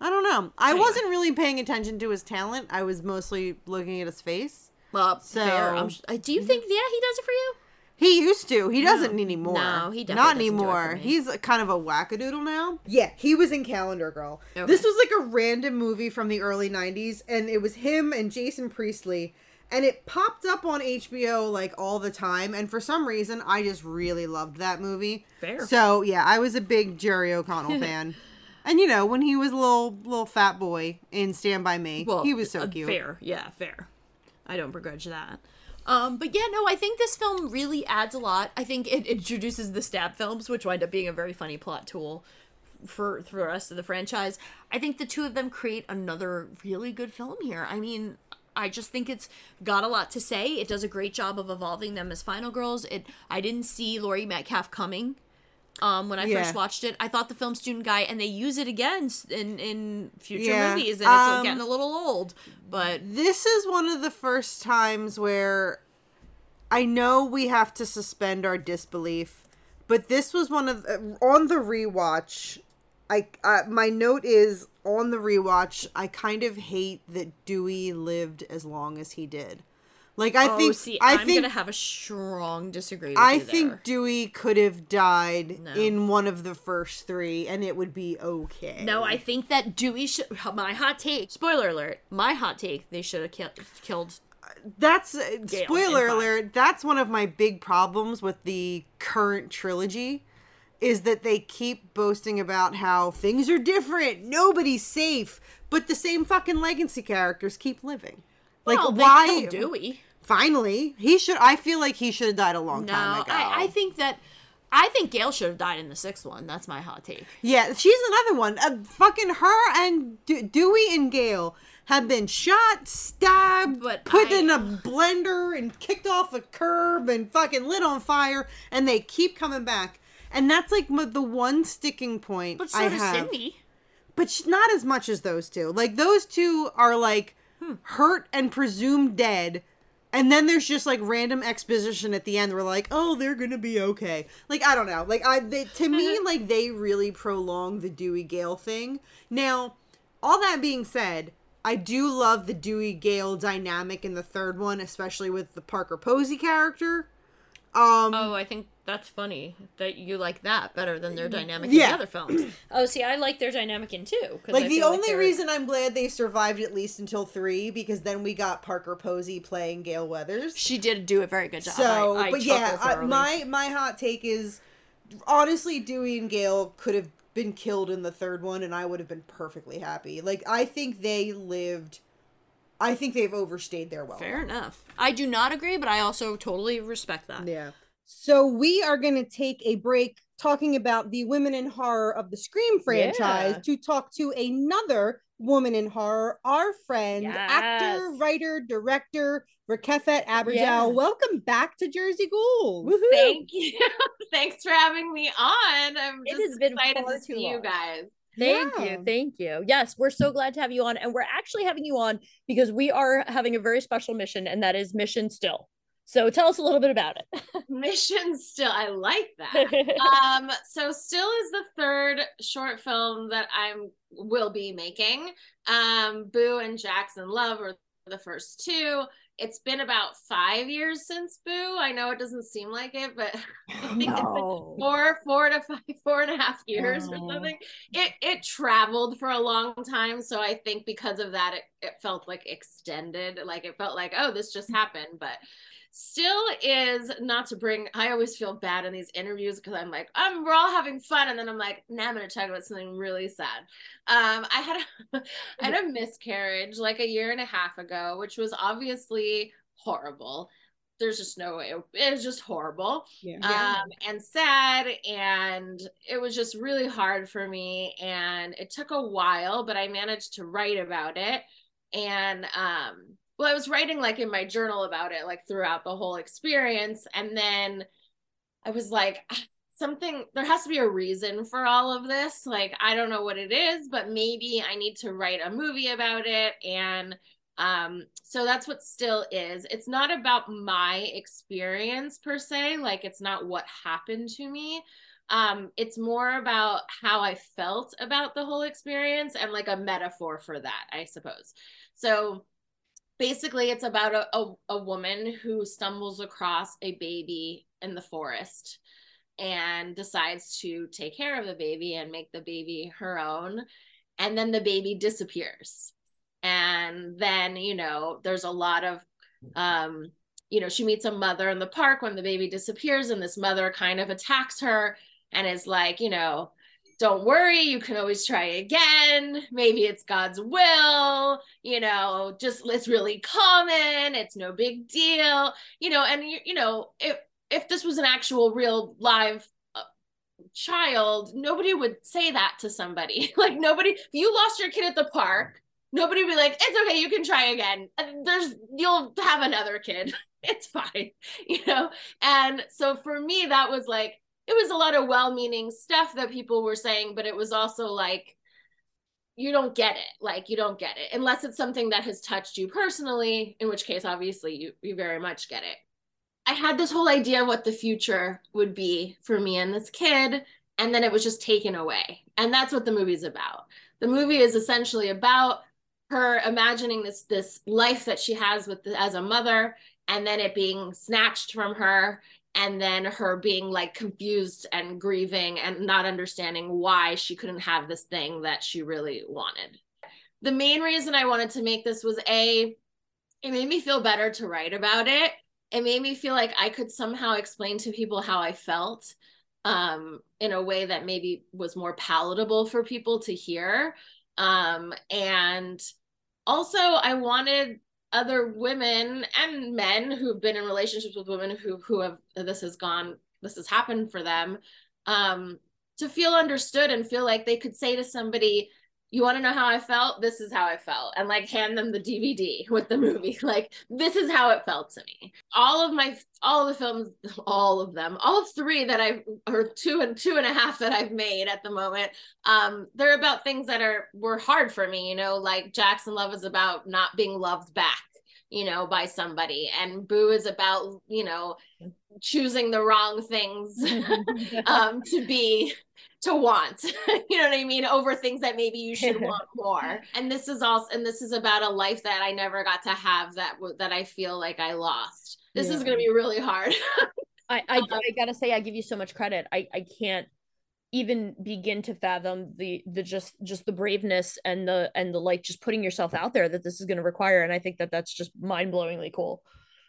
I don't know. I Anyway. wasn't really paying attention to his talent. I was mostly looking at his face. Well, So- fair. I'm, I- uh, do you mhm. think? Yeah, he does it for you. He used to. He doesn't anymore. No, he definitely not doesn't do it for anymore. me. He's a, kind of a wackadoodle now. Yeah, he was in Calendar Girl. Okay. This was like a random movie from the early '90s, and it was him and Jason Priestley, and it popped up on HBO like all the time. And for some reason, I just really loved that movie. Fair. So yeah, I was a big Jerry O'Connell *laughs* fan. And you know, when he was a little little fat boy in Stand by Me, well, he was so uh, cute. Fair, yeah, fair. I don't begrudge that. Um, but yeah, no, I think this film really adds a lot. I think it introduces the stab films, which wind up being a very funny plot tool for for the rest of the franchise. I think the two of them create another really good film here. I mean, I just think it's got a lot to say. It does a great job of evolving them as final girls. It I didn't see Laurie Metcalf coming um, when I Yeah. first watched it. I thought the film student guy, and they use it again in in future Yeah, movies, and it's um, getting a little old. But this is one of the first times where I know we have to suspend our disbelief, but this was one of the, on the rewatch. I uh, my note is on the rewatch. I kind of hate that Dewey lived as long as he did. Like I oh, think see, I I'm think gonna have a strong disagreement. I think. Dewey could have died No. in one of the first three, and it would be okay. No, I think that Dewey should. My hot take. Spoiler alert. My hot take. They should have kill, killed. that's uh, Gale spoiler alert that's one of my big problems with the current trilogy is that they keep boasting about how things are different nobody's safe but the same fucking legacy characters keep living like well, why Dewey? Finally he should i feel like he should have died a long No, time ago I, I think that. I think Gale should have died in the sixth one. That's my hot take. yeah she's another one uh, fucking her and De- dewey and gale have been shot stabbed But put I- in a blender and kicked off a curb and fucking lit on fire and they keep coming back and that's like the one sticking point But so I does have. Cindy. but sh- not as much as those two like those two are like Hmm. hurt and presumed dead and then there's just like random exposition at the end where like oh they're gonna be okay. Like i don't know. Like i they, to me *laughs* like they really prolong the dewey gale thing. Now all that being said i do love the dewey gale dynamic in the third one especially with the parker posey character um Oh, I think that's funny that you like that better than their dynamic in the other films. *clears throat* oh, see, I like their dynamic in two. 'cause I like the only they're- reason i'm glad they survived at least until three because then we got parker posey playing gale weathers she did do a very good job. So, I, I but yeah, I, my my hot take is honestly Dewey and Gale could have been killed in the third one, and I would have been perfectly happy. Like I think they lived. I think they've overstayed their welcome. Fair enough. I do not agree, but I also totally respect that. Yeah. So we are going to take a break talking about the women in horror of the Scream franchise Yeah. to talk to another woman in horror, our friend, actor, writer, director, Rakefet Abergel. Yeah. Welcome back to Jersey Ghouls. Thank you. *laughs* Thanks for having me on. I'm It just has been excited to too see you guys. Thank Yeah. you. Thank you. Yes, we're so glad to have you on. And we're actually having you on because we are having a very special mission, and that is Mission Still. So tell us a little bit about it. *laughs* *laughs* Mission still, I like that. *laughs* um, so still is the third short film that I'm will be making. Um, Boo and Jackson Love are the first two. It's been about five years since Boo. I know it doesn't seem like it, but *laughs* I think it's been No. four, four to five, *laughs* four and a half years or Oh. something. It it traveled for a long time, so I think because of that, it, it felt like extended. Like it felt like, oh, this just happened. But still is not to bring i always feel bad in these interviews because i'm like um we're all having fun and then i'm like nah i'm gonna talk about something really sad. Um i had a, *laughs* I had a miscarriage like a year and a half ago which was obviously horrible. There's just no way it was just horrible. Yeah. um and sad and it was just really hard for me and it took a while but i managed to write about it and um well i was writing like in my journal about it like throughout the whole experience and then i was like "Ah, something there has to be a reason for all of this like i don't know what it is but maybe i need to write a movie about it and um so that's what still is. It's not about my experience per se like it's not what happened to me. Um it's more about how i felt about the whole experience and like a metaphor for that i suppose. So basically it's about a, a, a woman who stumbles across a baby in the forest and decides to take care of the baby and make the baby her own. And then the baby disappears. And then you know there's a lot of um you know she meets a mother in the park when the baby disappears and this mother kind of attacks her and is like you know don't worry you can always try again. Maybe it's god's will you know just it's really common it's no big deal you know and you, you know if if this was an actual real live uh, child nobody would say that to somebody. *laughs* Like nobody if you lost your kid at the park nobody would be like it's okay you can try again. There's you'll have another kid. *laughs* It's fine *laughs* you know? And so for me that was like it was a lot of well-meaning stuff that people were saying but it was also like you don't get it. Like you don't get it. Unless it's something that has touched you personally in which case obviously you you very much get it. I had this whole idea of what the future would be for me and this kid and then it was just taken away. And that's what the movie's about. The movie is essentially about her imagining this this life that she has with as a mother and then it being snatched from her and then her being like confused and grieving and not understanding why she couldn't have this thing that she really wanted. The main reason I wanted to make this was a it made me feel better to write about it. It made me feel like I could somehow explain to people how I felt um, in a way that maybe was more palatable for people to hear. Um, and also, I wanted other women and men who've been in relationships with women who who have this has gone this has happened for them um to feel understood and feel like they could say to somebody you want to know how I felt? This is how I felt. And like hand them the DVD with the movie. *laughs* Like, this is how it felt to me. All of my, all of the films, *laughs* all of them, all of three that I've, or two and two and a half that I've made at the moment, um, they're about things that are, were hard for me, you know, like Jackson Love is about not being loved back you know, by somebody. And Boo is about, you know, choosing the wrong things *laughs* um, to be to want *laughs* you know what i mean over things that maybe you should *laughs* want more and this is also and this is about a life that i never got to have that that i feel like i lost this Yeah. is going to be really hard *laughs* I, I, um, I gotta say, I give you so much credit. I, I can't even begin to fathom the the just just the braveness and the and the like just putting yourself out there that this is going to require and i think that that's just mind-blowingly cool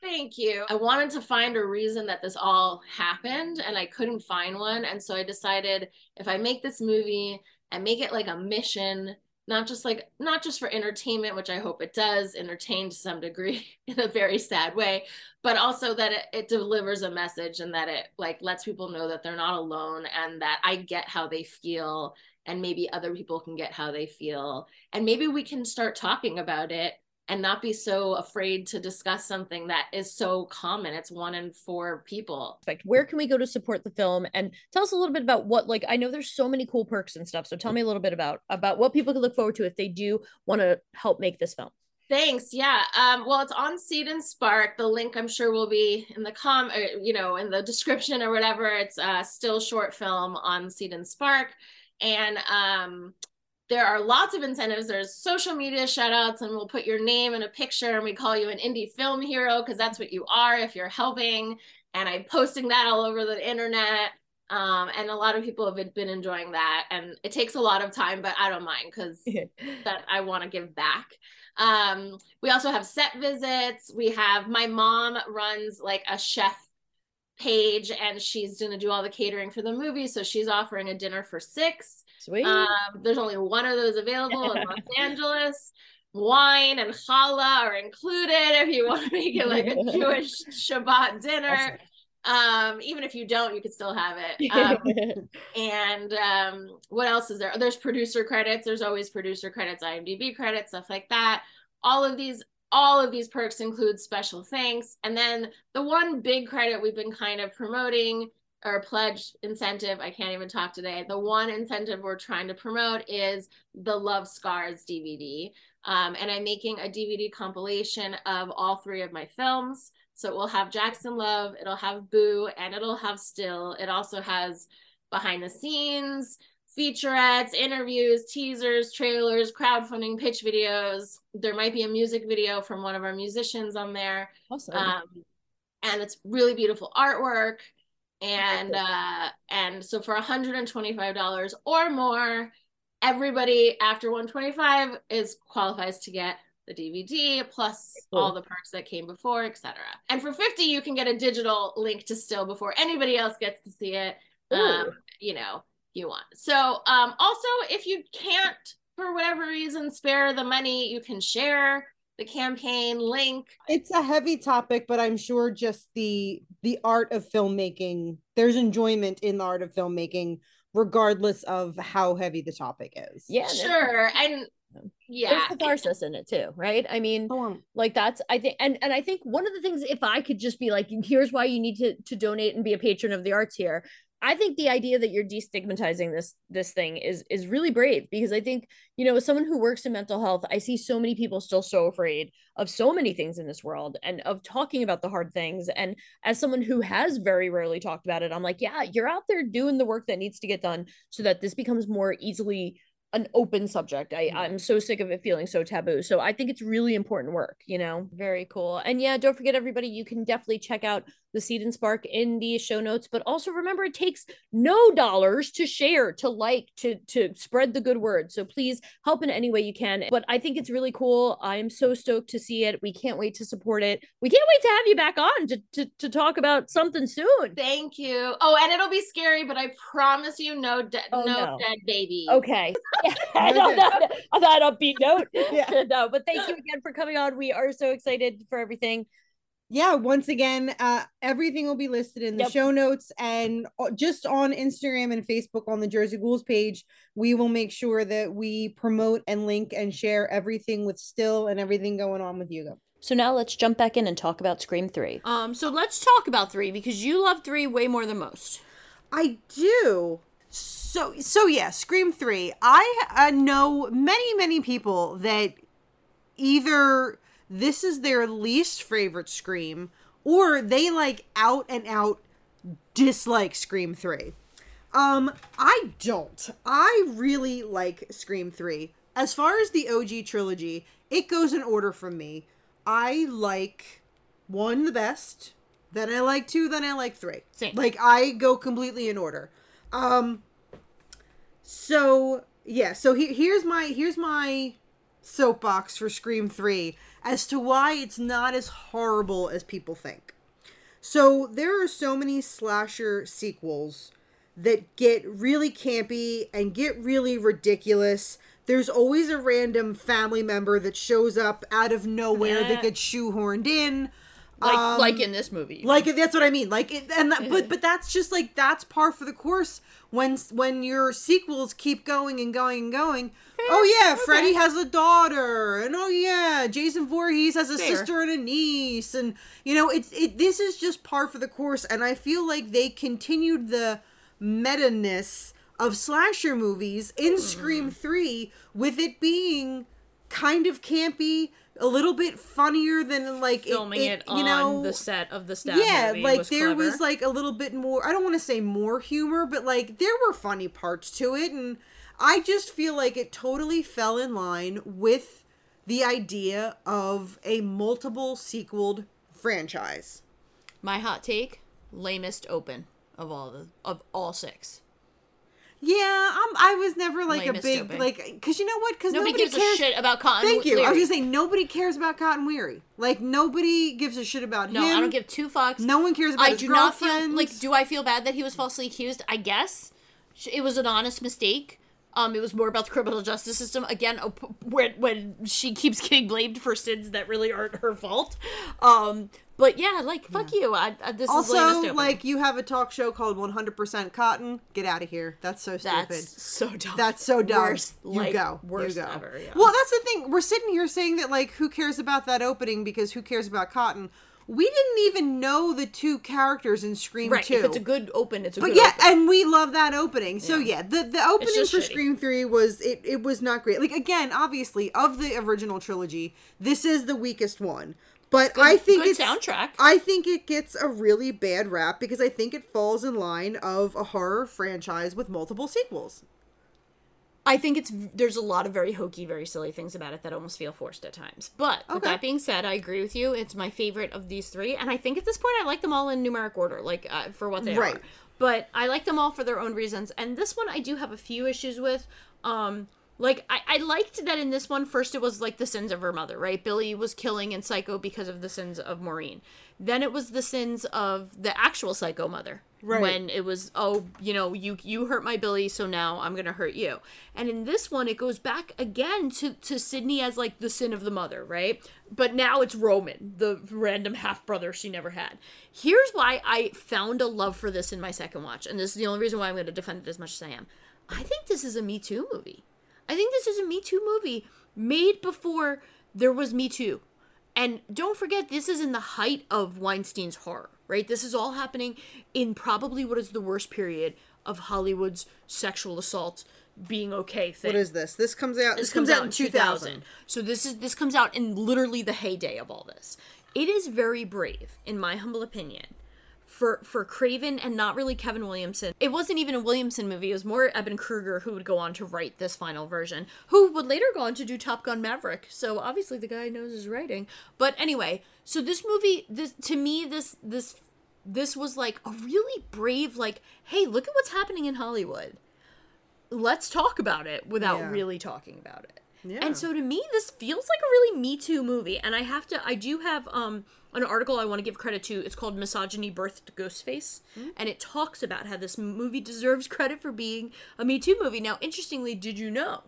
Thank you. I wanted to find a reason that this all happened and I couldn't find one. And so I decided if I make this movie and make it like a mission, not just like, not just for entertainment, which I hope it does entertain to some degree *laughs* in a very sad way, but also that it, it delivers a message and that it like lets people know that they're not alone and that I get how they feel and maybe other people can get how they feel. And maybe we can start talking about it and not be so afraid to discuss something that is so common. It's one in four people. like where can we go to support the film and tell us a little bit about what like i know there's so many cool perks and stuff so tell me a little bit about about what people can look forward to if they do want to help make this film Thanks. Yeah. Um, well, it's on Seed and Spark. The link I'm sure will be in the com, or, you know, in the description or whatever. It's a still short film on Seed and Spark, and um, there are lots of incentives. There's social media shout outs, and we'll put your name in a picture, and we call you an indie film hero because that's what you are if you're helping. And I'm posting that all over the internet. Um, and a lot of people have been enjoying that, and it takes a lot of time, but I don't mind because *laughs* that I want to give back. Um, we also have set visits. We have my mom runs like a chef page, and she's going to do all the catering for the movie, so she's offering a dinner for six. Sweet. Um, there's only one of those available in Los *laughs* Angeles. Wine and challah are included if you want to make it like a *laughs* Jewish Shabbat dinner. Um, even if you don't, you could still have it. *laughs* Um, and um, what else is there? There's producer credits. There's always producer credits, IMDb credits, stuff like that. All of these, all of these perks include special thanks. And then the one big credit we've been kind of promoting or pledge incentive, I can't even talk today. The one incentive we're trying to promote is the Love Scars DVD. Um, and I'm making a DVD compilation of all three of my films. So it will have Jackson Love, it'll have Boo, and it'll have Still. It also has behind the scenes, featurettes, interviews, teasers, trailers, crowdfunding, pitch videos. There might be a music video from one of our musicians on there. Awesome. Um, and it's really beautiful artwork. And uh, and so for $125 or more, everybody after 125 is qualifies to get the DVD plus Cool. all the perks that came before, etc. And for 50, you can get a digital link to still before anybody else gets to see it. Um, you know, you want. So um also if you can't for whatever reason spare the money, you can share the campaign link. It's a heavy topic, but I'm sure just the the art of filmmaking, there's enjoyment in the art of filmmaking, regardless of how heavy the topic is. yeah. Sure. And yeah. There's catharsis in it too, right? I mean, oh, um, like that's I think and and I think one of the things if I could just be like here's why you need to to donate and be a patron of the arts here. I think the idea that you're destigmatizing this this thing is is really brave because I think you know as someone who works in mental health I see so many people still so afraid of so many things in this world and of talking about the hard things. And as someone who has very rarely talked about it I'm like yeah you're out there doing the work that needs to get done so that this becomes more easily an open subject. I, I'm so sick of it feeling so taboo. So I think it's really important work, you know? Very cool. And yeah, don't forget, everybody, you can definitely check out the Seed and Spark in the show notes. But also remember, it takes no dollars to share, to like, to to spread the good word. So please help in any way you can. But I think it's really cool. I'm so stoked to see it. We can't wait to support it. We can't wait to have you back on to, to, to talk about something soon. Thank you. Oh, and it'll be scary, but I promise you, no, de- Oh, no, no. dead baby. Okay. *laughs* *laughs* I know that on that upbeat note. Yeah. *laughs* no, but thank you again for coming on. We are so excited for everything. yeah once again uh everything will be listed in the Yep. show notes and uh, just on instagram and facebook on the jersey ghouls page we will make sure that we promote and link and share everything with still and everything going on with hugo So now let's jump back in and talk about Scream 3. Um, so let's talk about three because you love three way more than most. I do. So so yeah, Scream 3. I uh, know many many people that either this is their least favorite Scream or they like out and out dislike Scream 3. Um I don't. I really like Scream 3. As far as the OG trilogy, it goes in order from me. I like 1 the best, then I like 2, then I like 3. Same. Like I go completely in order. Um so yeah, so he, here's my here's my soapbox for Scream 3 as to why it's not as horrible as people think. So there are so many slasher sequels that get really campy and get really ridiculous. There's always a random family member that shows up out of nowhere that gets shoehorned in. Like Um, like in this movie. like that's what I mean. Like, it, and that, but *laughs* but that's just like that's par for the course when when your sequels keep going and going and going. oh yeah, Freddy has a daughter, and oh yeah, Jason Voorhees has a Fair. sister and a niece, and you know it's it. This is just par for the course, and I feel like they continued the meta ness of slasher movies in Scream Three with it being kind of campy. A little bit funnier than like filming it, you on know the set of the stab yeah like was there clever. was like a little bit more i don't want to say more humor but like there were funny parts to it and i just feel like it totally fell in line with the idea of a multiple sequeled franchise my hot take, lamest open. of all the of all six. Yeah, um, I was never like a big opening. like because you know what? Because Nobody, nobody, gives cares. a shit about Cotton. Thank you. I was Weary. gonna say nobody cares about Cotton Weary. Like nobody gives a shit about No, him. I don't give two fucks. No one cares about I his do not feel like. Do I feel bad that he was falsely accused? I guess it was an honest mistake. Um, it was more about the criminal justice system again, when when she keeps getting blamed for sins that really aren't her fault. Um, but yeah, like fuck you. I, I, this is Also, lamest like you have a talk show called 100% Cotton. Get out of here. That's so stupid. That's so dumb. That's so dumb. Worst, you like, go. worst you go. ever, yeah. Well, that's the thing. We're sitting here saying that like who cares about that opening because who cares about Cotton? We didn't even know the two characters in Scream right. 2. If it's a good open, it's a but yeah, open. and we love that opening. So yeah, the the opening for shitty. Scream Three was it it was not great. Like again, obviously of the original trilogy, this is the weakest one. But Good- I think it's soundtrack. I think it gets a really bad rap because I think it falls in line of a horror franchise with multiple sequels. I think it's there's a lot of very hokey, very silly things about it that almost feel forced at times. But with that being said, I agree with you. It's my favorite of these three, and I think at this point I like them all in numeric order, like uh, for what they Right. are. But I like them all for their own reasons. And this one I do have a few issues with. Um, like I, I liked that in this one first it was like the sins of her mother right? Billy was killing in psycho because of the sins of maureen. Then it was the sins of the actual psycho mother. Right. when it was oh you know you you hurt my billy so now i'm gonna hurt you. And in this one it goes back again to to sidney as like the sin of the mother right? But now it's roman the random half brother she never had. Here's why i found a love for this in my second watch and this is the only reason why i'm gonna defend it as much as i am. I think this is a me too movie I think this is a Me Too movie made before there was Me Too. And don't forget, this is in the height of Weinstein's horror, right? This is all happening in probably what is the worst period of Hollywood's sexual assault being okay thing. What is this? This comes out. This comes out in 2000. So this is this comes out in literally the heyday of all this. It is very brave, in my humble opinion, for for Craven and not really Kevin Williamson. It wasn't even a Williamson movie. It was more Ehren Kruger who would go on to write this final version, who would later go on to do Top Gun Maverick. So obviously the guy knows his writing. But anyway, so this movie, this to me, this this this was like a really brave, like, hey, look at what's happening in Hollywood. Let's talk about it without Yeah. really talking about it. Yeah. And so to me, this feels like a really Me Too movie. And I have to, I do have um an article I want to give credit to. It's called Misogyny Birthed Ghostface. And it talks about how this movie deserves credit for being a Me Too movie. Now, interestingly, did you know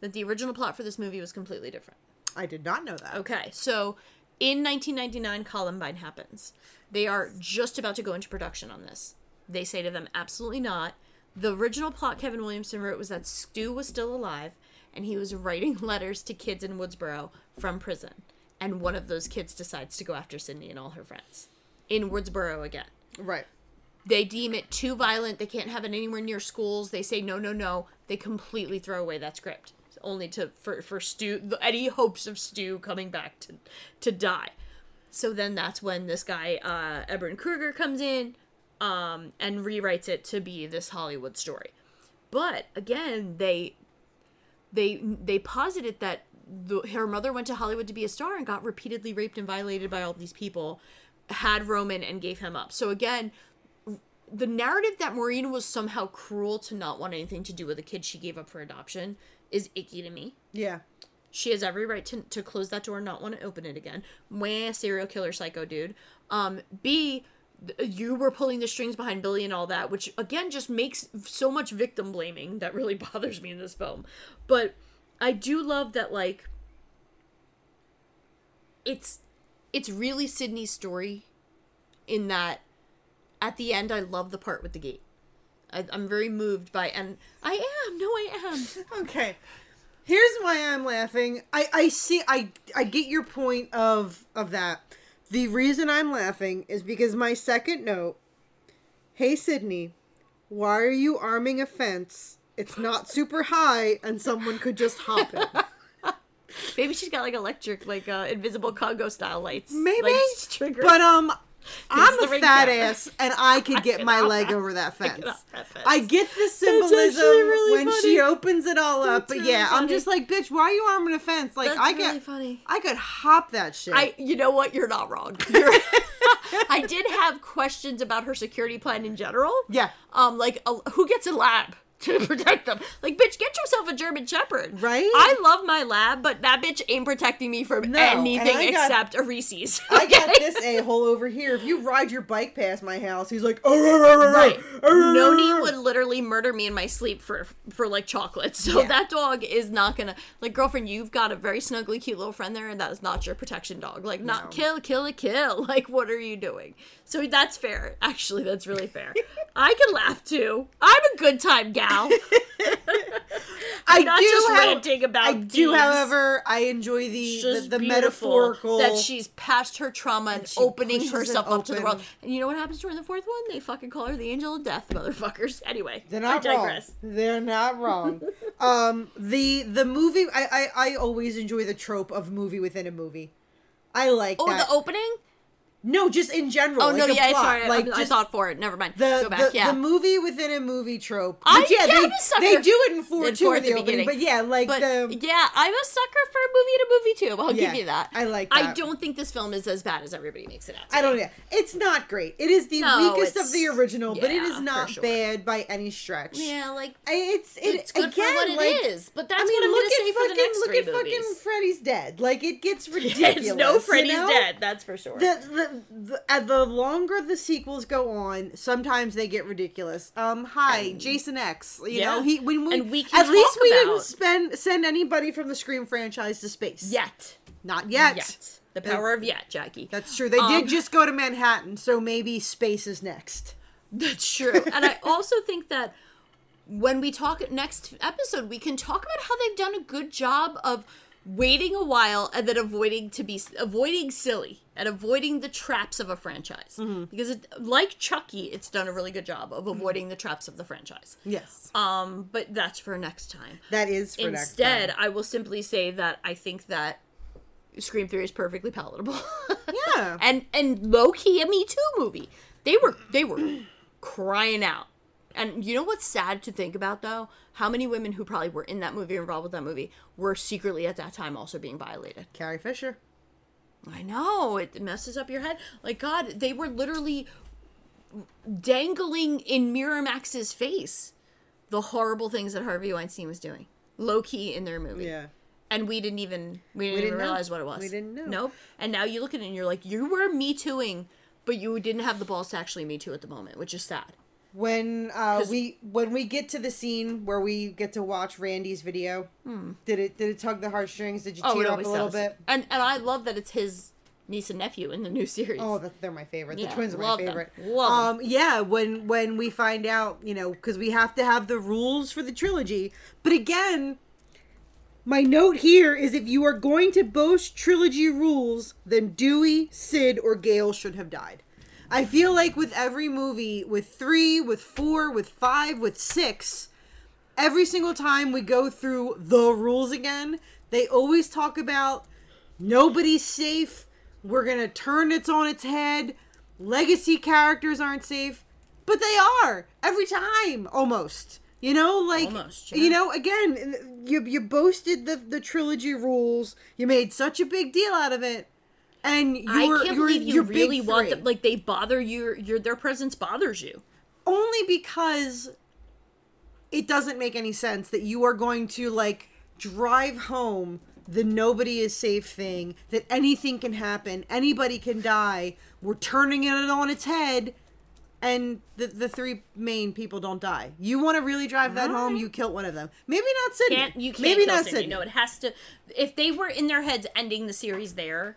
that the original plot for this movie was completely different? I did not know that. Okay, so in 1999, Columbine happens. They are just about to go into production on this. They say to them, absolutely not. The original plot Kevin Williamson wrote was that Stu was still alive and he was writing *laughs* letters to kids in Woodsboro from prison. And one of those kids decides to go after Sidney and all her friends in Woodsboro again. Right. They deem it too violent. They can't have it anywhere near schools. They say no, no, no. They completely throw away that script, only to for for Stu any hopes of Stu coming back to to die. So then that's when this guy uh, Ehren Kruger comes in um, and rewrites it to be this Hollywood story. But again, they they they posited that the, her mother went to Hollywood to be a star and got repeatedly raped and violated by all these people, had Roman and gave him up. So again, the narrative that Maureen was somehow cruel to not want anything to do with a kid she gave up for adoption is icky to me. Yeah. She has every right to, to close that door and not want to open it again. Wah, serial killer psycho dude. Um, B, you were pulling the strings behind Billy and all that, which again just makes so much victim blaming that really *laughs* bothers me in this film. But I do love that like it's it's really Sidney's story in that at the end I love the part with the gate. I, I'm very moved by and I am no I am *laughs* Okay. Here's why I'm laughing. I I see I I get your point of of that. The reason I'm laughing is because my second note, "Hey Sidney, why are you arming a fence? It's not super high and someone could just hop it." *laughs* Maybe she's got like electric, like uh, invisible Congo style lights. Maybe. Like, trigger. But um I'm a fat camera. ass, and I *laughs* could get my cannot- leg over that *laughs* fence. cannot that fence. I get the symbolism really when funny. she opens it all up, That's but really yeah, I'm just like, bitch, why are you arming a fence? Like, That's I really get, funny. I could hop that shit. I, you know what? You're not wrong. *laughs* You're, I did have questions about her security plan in general. Yeah. Um, like uh, who gets a lab *laughs* to protect them? Like, bitch, get yourself a German Shepherd. Right? I love my lab, but that bitch ain't protecting me from No, anything got- except a Reese's. *laughs* I got this a hole over here. If you ride your bike past my house, he's like, oh, oh, oh, oh, Right. Noni oh." would literally murder me in my sleep for for like chocolate. So Yeah. that dog is not gonna like girlfriend. You've got a very snuggly, cute little friend there, and that is not your protection dog. Like not No. kill, kill, a kill. *laughs* Like what are you doing? So that's fair. Actually, that's really fair. I can laugh too. I'm a good time gal. *laughs* I not do just have- ranting about I do, however, I enjoy the the, the metaphorical that she's past her trauma and opening herself up to the world. And you know what happens to her in the fourth one? They fucking call her the angel of death, motherfuckers. *laughs* Anyway, They're not I wrong. They're not wrong. *laughs* um, the the movie, I, I I always enjoy the trope of movie within a movie. I like Oh, that. the opening? No, just in general. Oh like no, yeah, plot. sorry, Like I, I thought for it. Never mind. the Go back. the, yeah, the movie within a movie trope. I- Which, yeah, yeah, they, a they do it in four In two four in at the, the opening, but yeah, like but the yeah, I'm a sucker for a movie to movie too. I'll Yeah, give you that. I like I don't think this film is as bad as everybody makes it out. I don't know. It's not great. It is the No, weakest of the original, but it yeah, is not sure. bad by any stretch. Yeah, like I- it's it, it's good again, for what it like, is. But that's I mean, what I'm look gonna at say for the fucking next look three at fucking. Freddy's dead. Like it gets *laughs* ridiculous. it's no Freddy's dead. That's for sure. The, the, uh, longer the sequels go on, sometimes they get ridiculous. Um, hi, Jason X. You Yeah. know, he when we, And we can at least we about- didn't spend send anybody from the Scream franchise to space. yet, not yet. yet, the power of yet, Jackie. That's true. They Um, did just go to Manhattan, so maybe space is next. That's true. and I also think that when we talk next episode, we can talk about how they've done a good job of waiting a while and then avoiding to be avoiding silly and avoiding the traps of a franchise. Because it, like Chucky, it's done a really good job of avoiding the traps of the franchise. Yes, Um, but that's for next time. that is for Instead, next time. I will simply say that I think that Scream 3 is perfectly palatable. *laughs* Yeah. and and low key a Me Too movie. They were they were *clears throat* crying out. And you know what's sad to think about though? How many women who probably were in that movie or involved with that movie were secretly at that time also being violated. Carrie Fisher. I know it messes up your head. Like God, they were literally dangling in Miramax's face the horrible things that Harvey Weinstein was doing, low key in their movie. Yeah. And we didn't even we didn't, didn't even know. realize what it was. We didn't know. Nope. And now you look at it and you're like, you were me tooing, but you didn't have the balls to actually me too at the moment, which is sad. When uh we when we get to the scene where we get to watch Randy's video, did it did it tug the heartstrings? Did you tear Hmm. up a little does. bit? And and I love that it's his niece and nephew in the new series. Oh, that, they're my favorite. Yeah, the twins are my favorite. Love um, yeah, when when we find out, you know, because we have to have the rules for the trilogy. But again, my note here is if you are going to boast trilogy rules, then Dewey, Sid, or Gale should have died. I feel like with every movie, with three, with four, with five, with six, every single time we go through the rules again, they always talk about nobody's safe. We're gonna turn it on its head. Legacy characters aren't safe, but they are every time almost. You know, like Almost, you know, again, you you boasted the the trilogy rules. You made such a big deal out of it, and you're I can't you're, believe you really want them like they bother you your their presence bothers you. only because it doesn't make any sense that you are going to like drive home the nobody is safe thing that anything can happen anybody can die we're turning it on its head and the, the three main people don't die you want to really drive that home you kill one of them maybe not Sidney. Can't you can't maybe kill not Sidney. Sidney. No, it has to if they were in their heads ending the series there,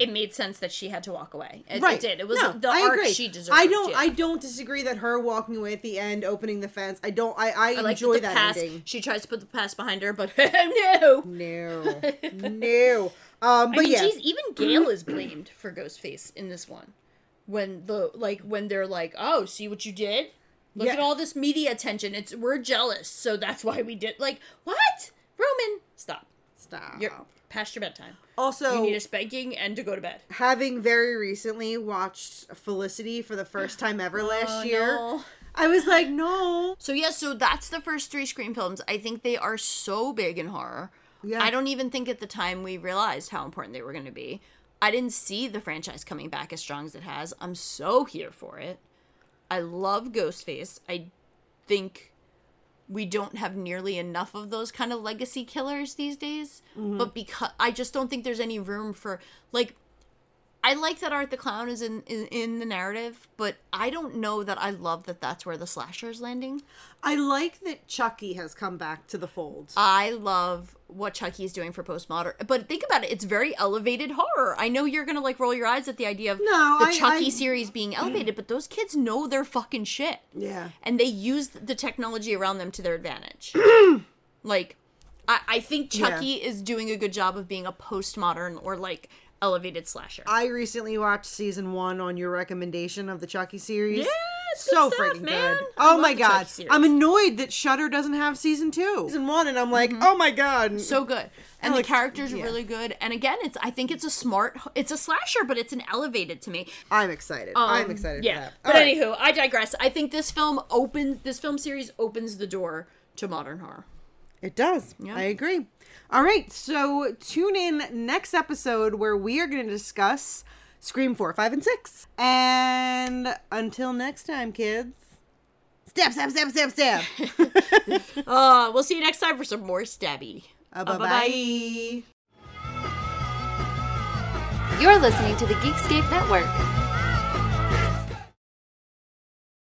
it made sense that she had to walk away. It, right it did. It was no, the I arc agree. she deserved. I don't yeah. I don't disagree that her walking away at the end opening the fence I don't I I, I like enjoy that past. ending She tries to put the past behind her, but *laughs* no. No, no. Um, but I mean, yeah, geez, even Gale is blamed for Ghostface in this one. When the like when they're like, "Oh, see what you did? Look Yeah. at all this media attention. It's we're jealous, so that's why we did." Like, what? Roman, stop. Stop. You're past your bedtime. Also, you need a spanking and to go to bed. having very recently watched Felicity for the first *gasps* time ever last Oh, year, no. I was like, no. So yeah, so that's the first three Scream films. I think they are so big in horror. Yeah. I don't even think at the time we realized how important they were going to be. I didn't see the franchise coming back as strong as it has. I'm so here for it. I love Ghostface. I think we don't have nearly enough of those kind of legacy killers these days. Mm-hmm. But because I just don't think there's any room for like I like that Art the Clown is in, in in the narrative, but I don't know that I love that that's where the slasher is landing. I like that Chucky has come back to the fold. I love what Chucky is doing for postmodern, but think about it; it's very elevated horror. I know you're gonna like roll your eyes at the idea of No, the I- Chucky I- series being elevated, but those kids know their fucking shit. Yeah. and they use the technology around them to their advantage. *clears throat* like, I, I think Yeah. Chucky is doing a good job of being a postmodern or like elevated slasher. I recently watched season one on your recommendation of the Chucky series. Yeah, it's so good stuff, freaking man. good. I Oh my god, I'm annoyed that Shudder doesn't have season two, season one, and I'm like, oh my god, so good and Alex- the characters yeah. are really good and again it's i think it's a smart it's a slasher but it's an elevated to me I'm excited. I'm Um, excited. yeah for that. but All right. anywho i digress i think this film opens this film series opens the door to modern horror It does. Yeah. I agree. All right, so tune in next episode where we are going to discuss Scream 4, 5, and 6. And until next time, kids, stab, stab, stab, stab, stab. *laughs* uh we'll see you next time for some more stabby Uh, Uh, bye-bye. You're listening to the Geekscape Network.